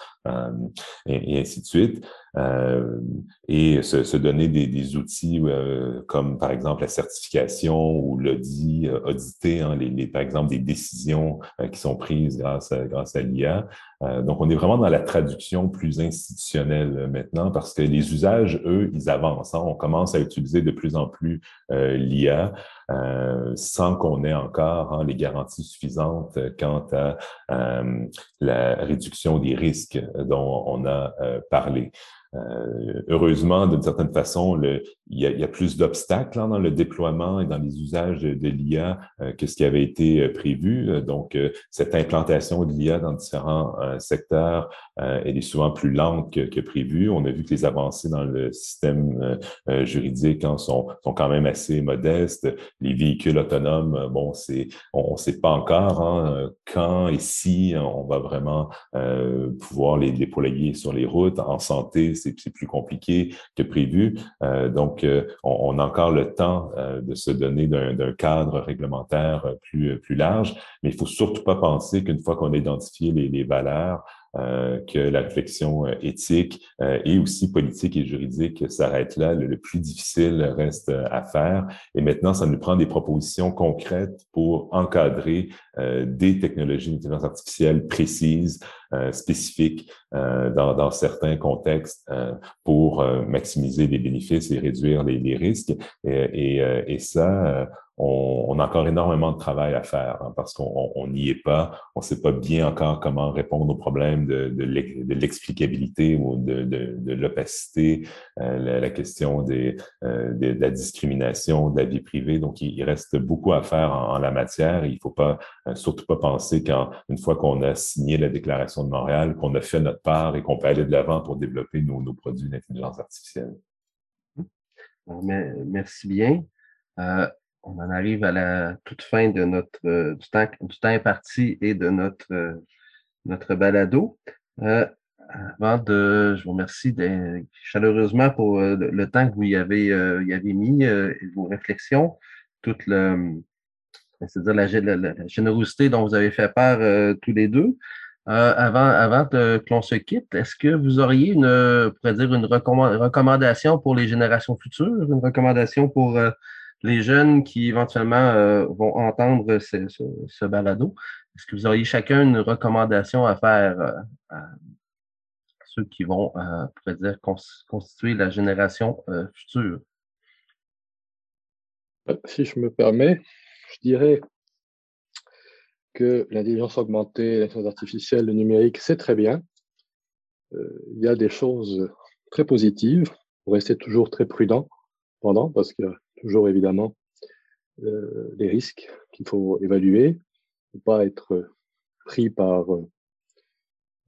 et, et, ainsi de suite. Euh, et se, se, donner des, des outils euh, comme par exemple la certification ou l'audit, euh, auditer hein, les, par exemple des décisions qui sont prises grâce à, grâce à l'IA. donc on est vraiment dans la traduction plus institutionnelle maintenant parce que les usages, eux, ils avancent. Hein. On commence à utiliser de plus en plus l'IA. Euh, sans qu'on ait encore hein, les garanties suffisantes quant à euh, la réduction des risques dont on a parlé. Euh, heureusement, d'une certaine façon, le, il, y a, il, y a, plus d'obstacles hein, dans le déploiement et dans les usages de, l'IA euh, que ce qui avait été euh, prévu. Donc, cette implantation de l'IA dans différents secteurs, elle est souvent plus lente que, que, prévu. On a vu que les avancées dans le système juridique hein, sont, sont quand même assez modestes. Les véhicules autonomes, bon, c'est, on ne sait pas encore hein, quand et si on va vraiment pouvoir les déployer sur les routes. En santé, c'est plus compliqué que prévu. Euh, donc, euh, on, a encore le temps euh, de se donner d'un cadre réglementaire plus, plus large, mais il faut surtout pas penser qu'une fois qu'on a identifié les, valeurs, euh, que la réflexion euh, éthique euh, et aussi politique et juridique s'arrête là. Le, plus difficile reste à faire. Et maintenant, ça nous prend des propositions concrètes pour encadrer des technologies d'intelligence artificielle précises, spécifiques dans, dans, certains contextes pour maximiser les bénéfices et réduire les, les risques. Et, et, et ça, on, on, a encore énormément de travail à faire hein, parce qu'on n'y est pas. On ne sait pas bien encore comment répondre aux problèmes de, de l'explicabilité ou de, de, de l'opacité, euh, la, question des, euh, de, la discrimination, de la vie privée. Donc, il, reste beaucoup à faire en, la matière. Il ne faut pas euh, surtout pas penser qu'une fois qu'on a signé la Déclaration de Montréal, qu'on a fait notre part et qu'on peut aller de l'avant pour développer nos, produits d'intelligence artificielle. Merci bien. Euh, on en arrive à la toute fin de notre euh, du, temps, du imparti et de notre, euh, notre balado. Avant de, je vous remercie chaleureusement pour le, temps que vous y avez, y avez mis et vos réflexions, toute la, générosité dont vous avez fait part tous les deux. Avant avant que l'on se quitte, est-ce que vous auriez une, pourrait dire une recommandation pour les générations futures, une recommandation pour les jeunes qui éventuellement euh, vont entendre ce, balado, est-ce que vous auriez chacun une recommandation à faire euh, à ceux qui vont, euh, dire, constituer la génération future? Si je me permets, je dirais l'intelligence augmentée, l'intelligence artificielle, le numérique, c'est très bien. il y a des choses très positives. pour rester toujours très prudent pendant, parce que toujours évidemment euh, les risques qu'il faut évaluer, ne pas être pris par euh,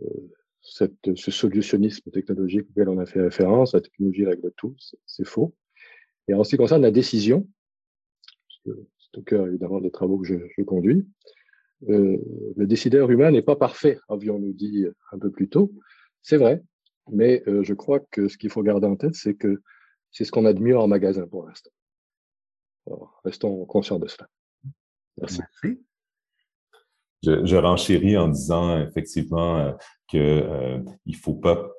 euh, ce solutionnisme technologique auquel on a fait référence, la technologie règle tout, c'est faux. Et en ce qui concerne la décision, c'est au cœur évidemment des travaux que je conduis, euh, le décideur humain n'est pas parfait, avions-nous dit un peu plus tôt. C'est vrai, mais euh, je crois que ce qu'il faut garder en tête, c'est que c'est ce qu'on a de mieux en magasin pour l'instant restons conscients de cela. Merci. Je, je, renchéris en disant effectivement euh, qu'il il faut pas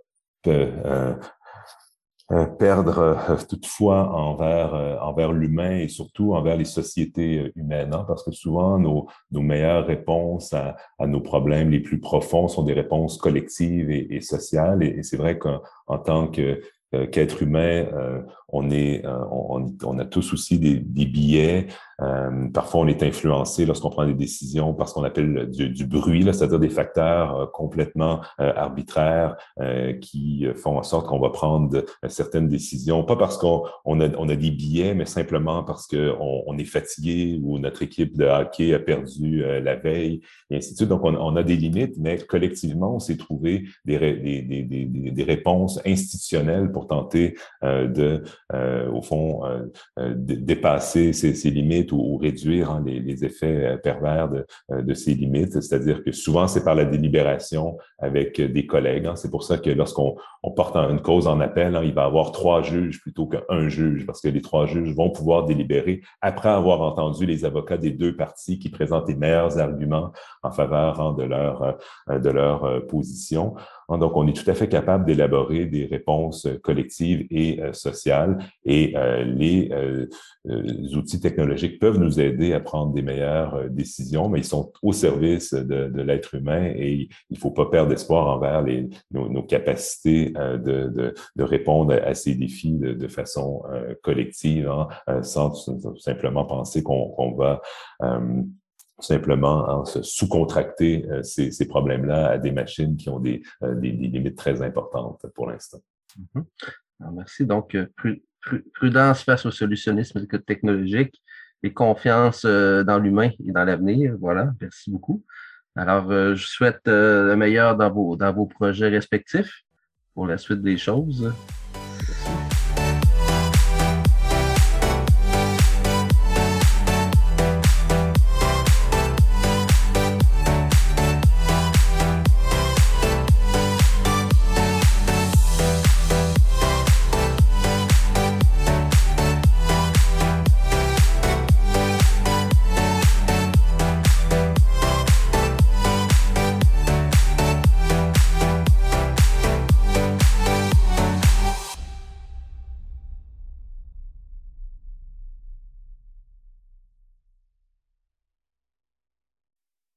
euh, euh, perdre toutefois envers envers l'humain et surtout envers les sociétés humaines, hein, parce que souvent nos, nos meilleures réponses à, à, nos problèmes les plus profonds sont des réponses collectives et, et sociales. Et, et c'est vrai qu'en tant que qu'être humain, on est, on, on, a tous aussi des, des billets euh, parfois, on est influencé lorsqu'on prend des décisions parce qu'on appelle du, du bruit, c'est-à-dire des facteurs euh, complètement euh, arbitraires qui font en sorte qu'on va prendre certaines décisions, pas parce qu'on on a, on a des billets, mais simplement parce qu'on on est fatigué ou notre équipe de hockey a perdu la veille, et ainsi de suite. Donc, on, on a des limites, mais collectivement, on s'est trouvé des, des, des, des, réponses institutionnelles pour tenter de, au fond, dépasser ces, ces limites ou, réduire hein, les, effets euh, pervers de, euh, de ces limites. C'est-à-dire que souvent, c'est par la délibération avec des collègues. Hein. C'est pour ça que lorsqu'on on porte une cause en appel, hein, il va y avoir trois juges plutôt qu'un juge, parce que les trois juges vont pouvoir délibérer après avoir entendu les avocats des deux parties qui présentent les meilleurs arguments en faveur de leur, euh, de leur position. Donc, on est tout à fait capable d'élaborer des réponses collectives et sociales et les outils technologiques peuvent nous aider à prendre des meilleures euh, décisions, mais ils sont au service de, de l'être humain et il faut pas perdre espoir envers les, nos, nos capacités euh, de, de, de, répondre à ces défis de, façon euh, collective, hein, sans simplement penser qu'on va simplement hein, sous-contracter ces, ces problèmes-là à des machines qui ont des, des, des limites très importantes pour l'instant. Mm-hmm. Merci. Donc, prudence face au solutionnisme technologique et confiance euh, dans l'humain et dans l'avenir. Voilà, merci beaucoup. Alors, euh, je souhaite euh, le meilleur dans vos, dans vos projets respectifs pour la suite des choses.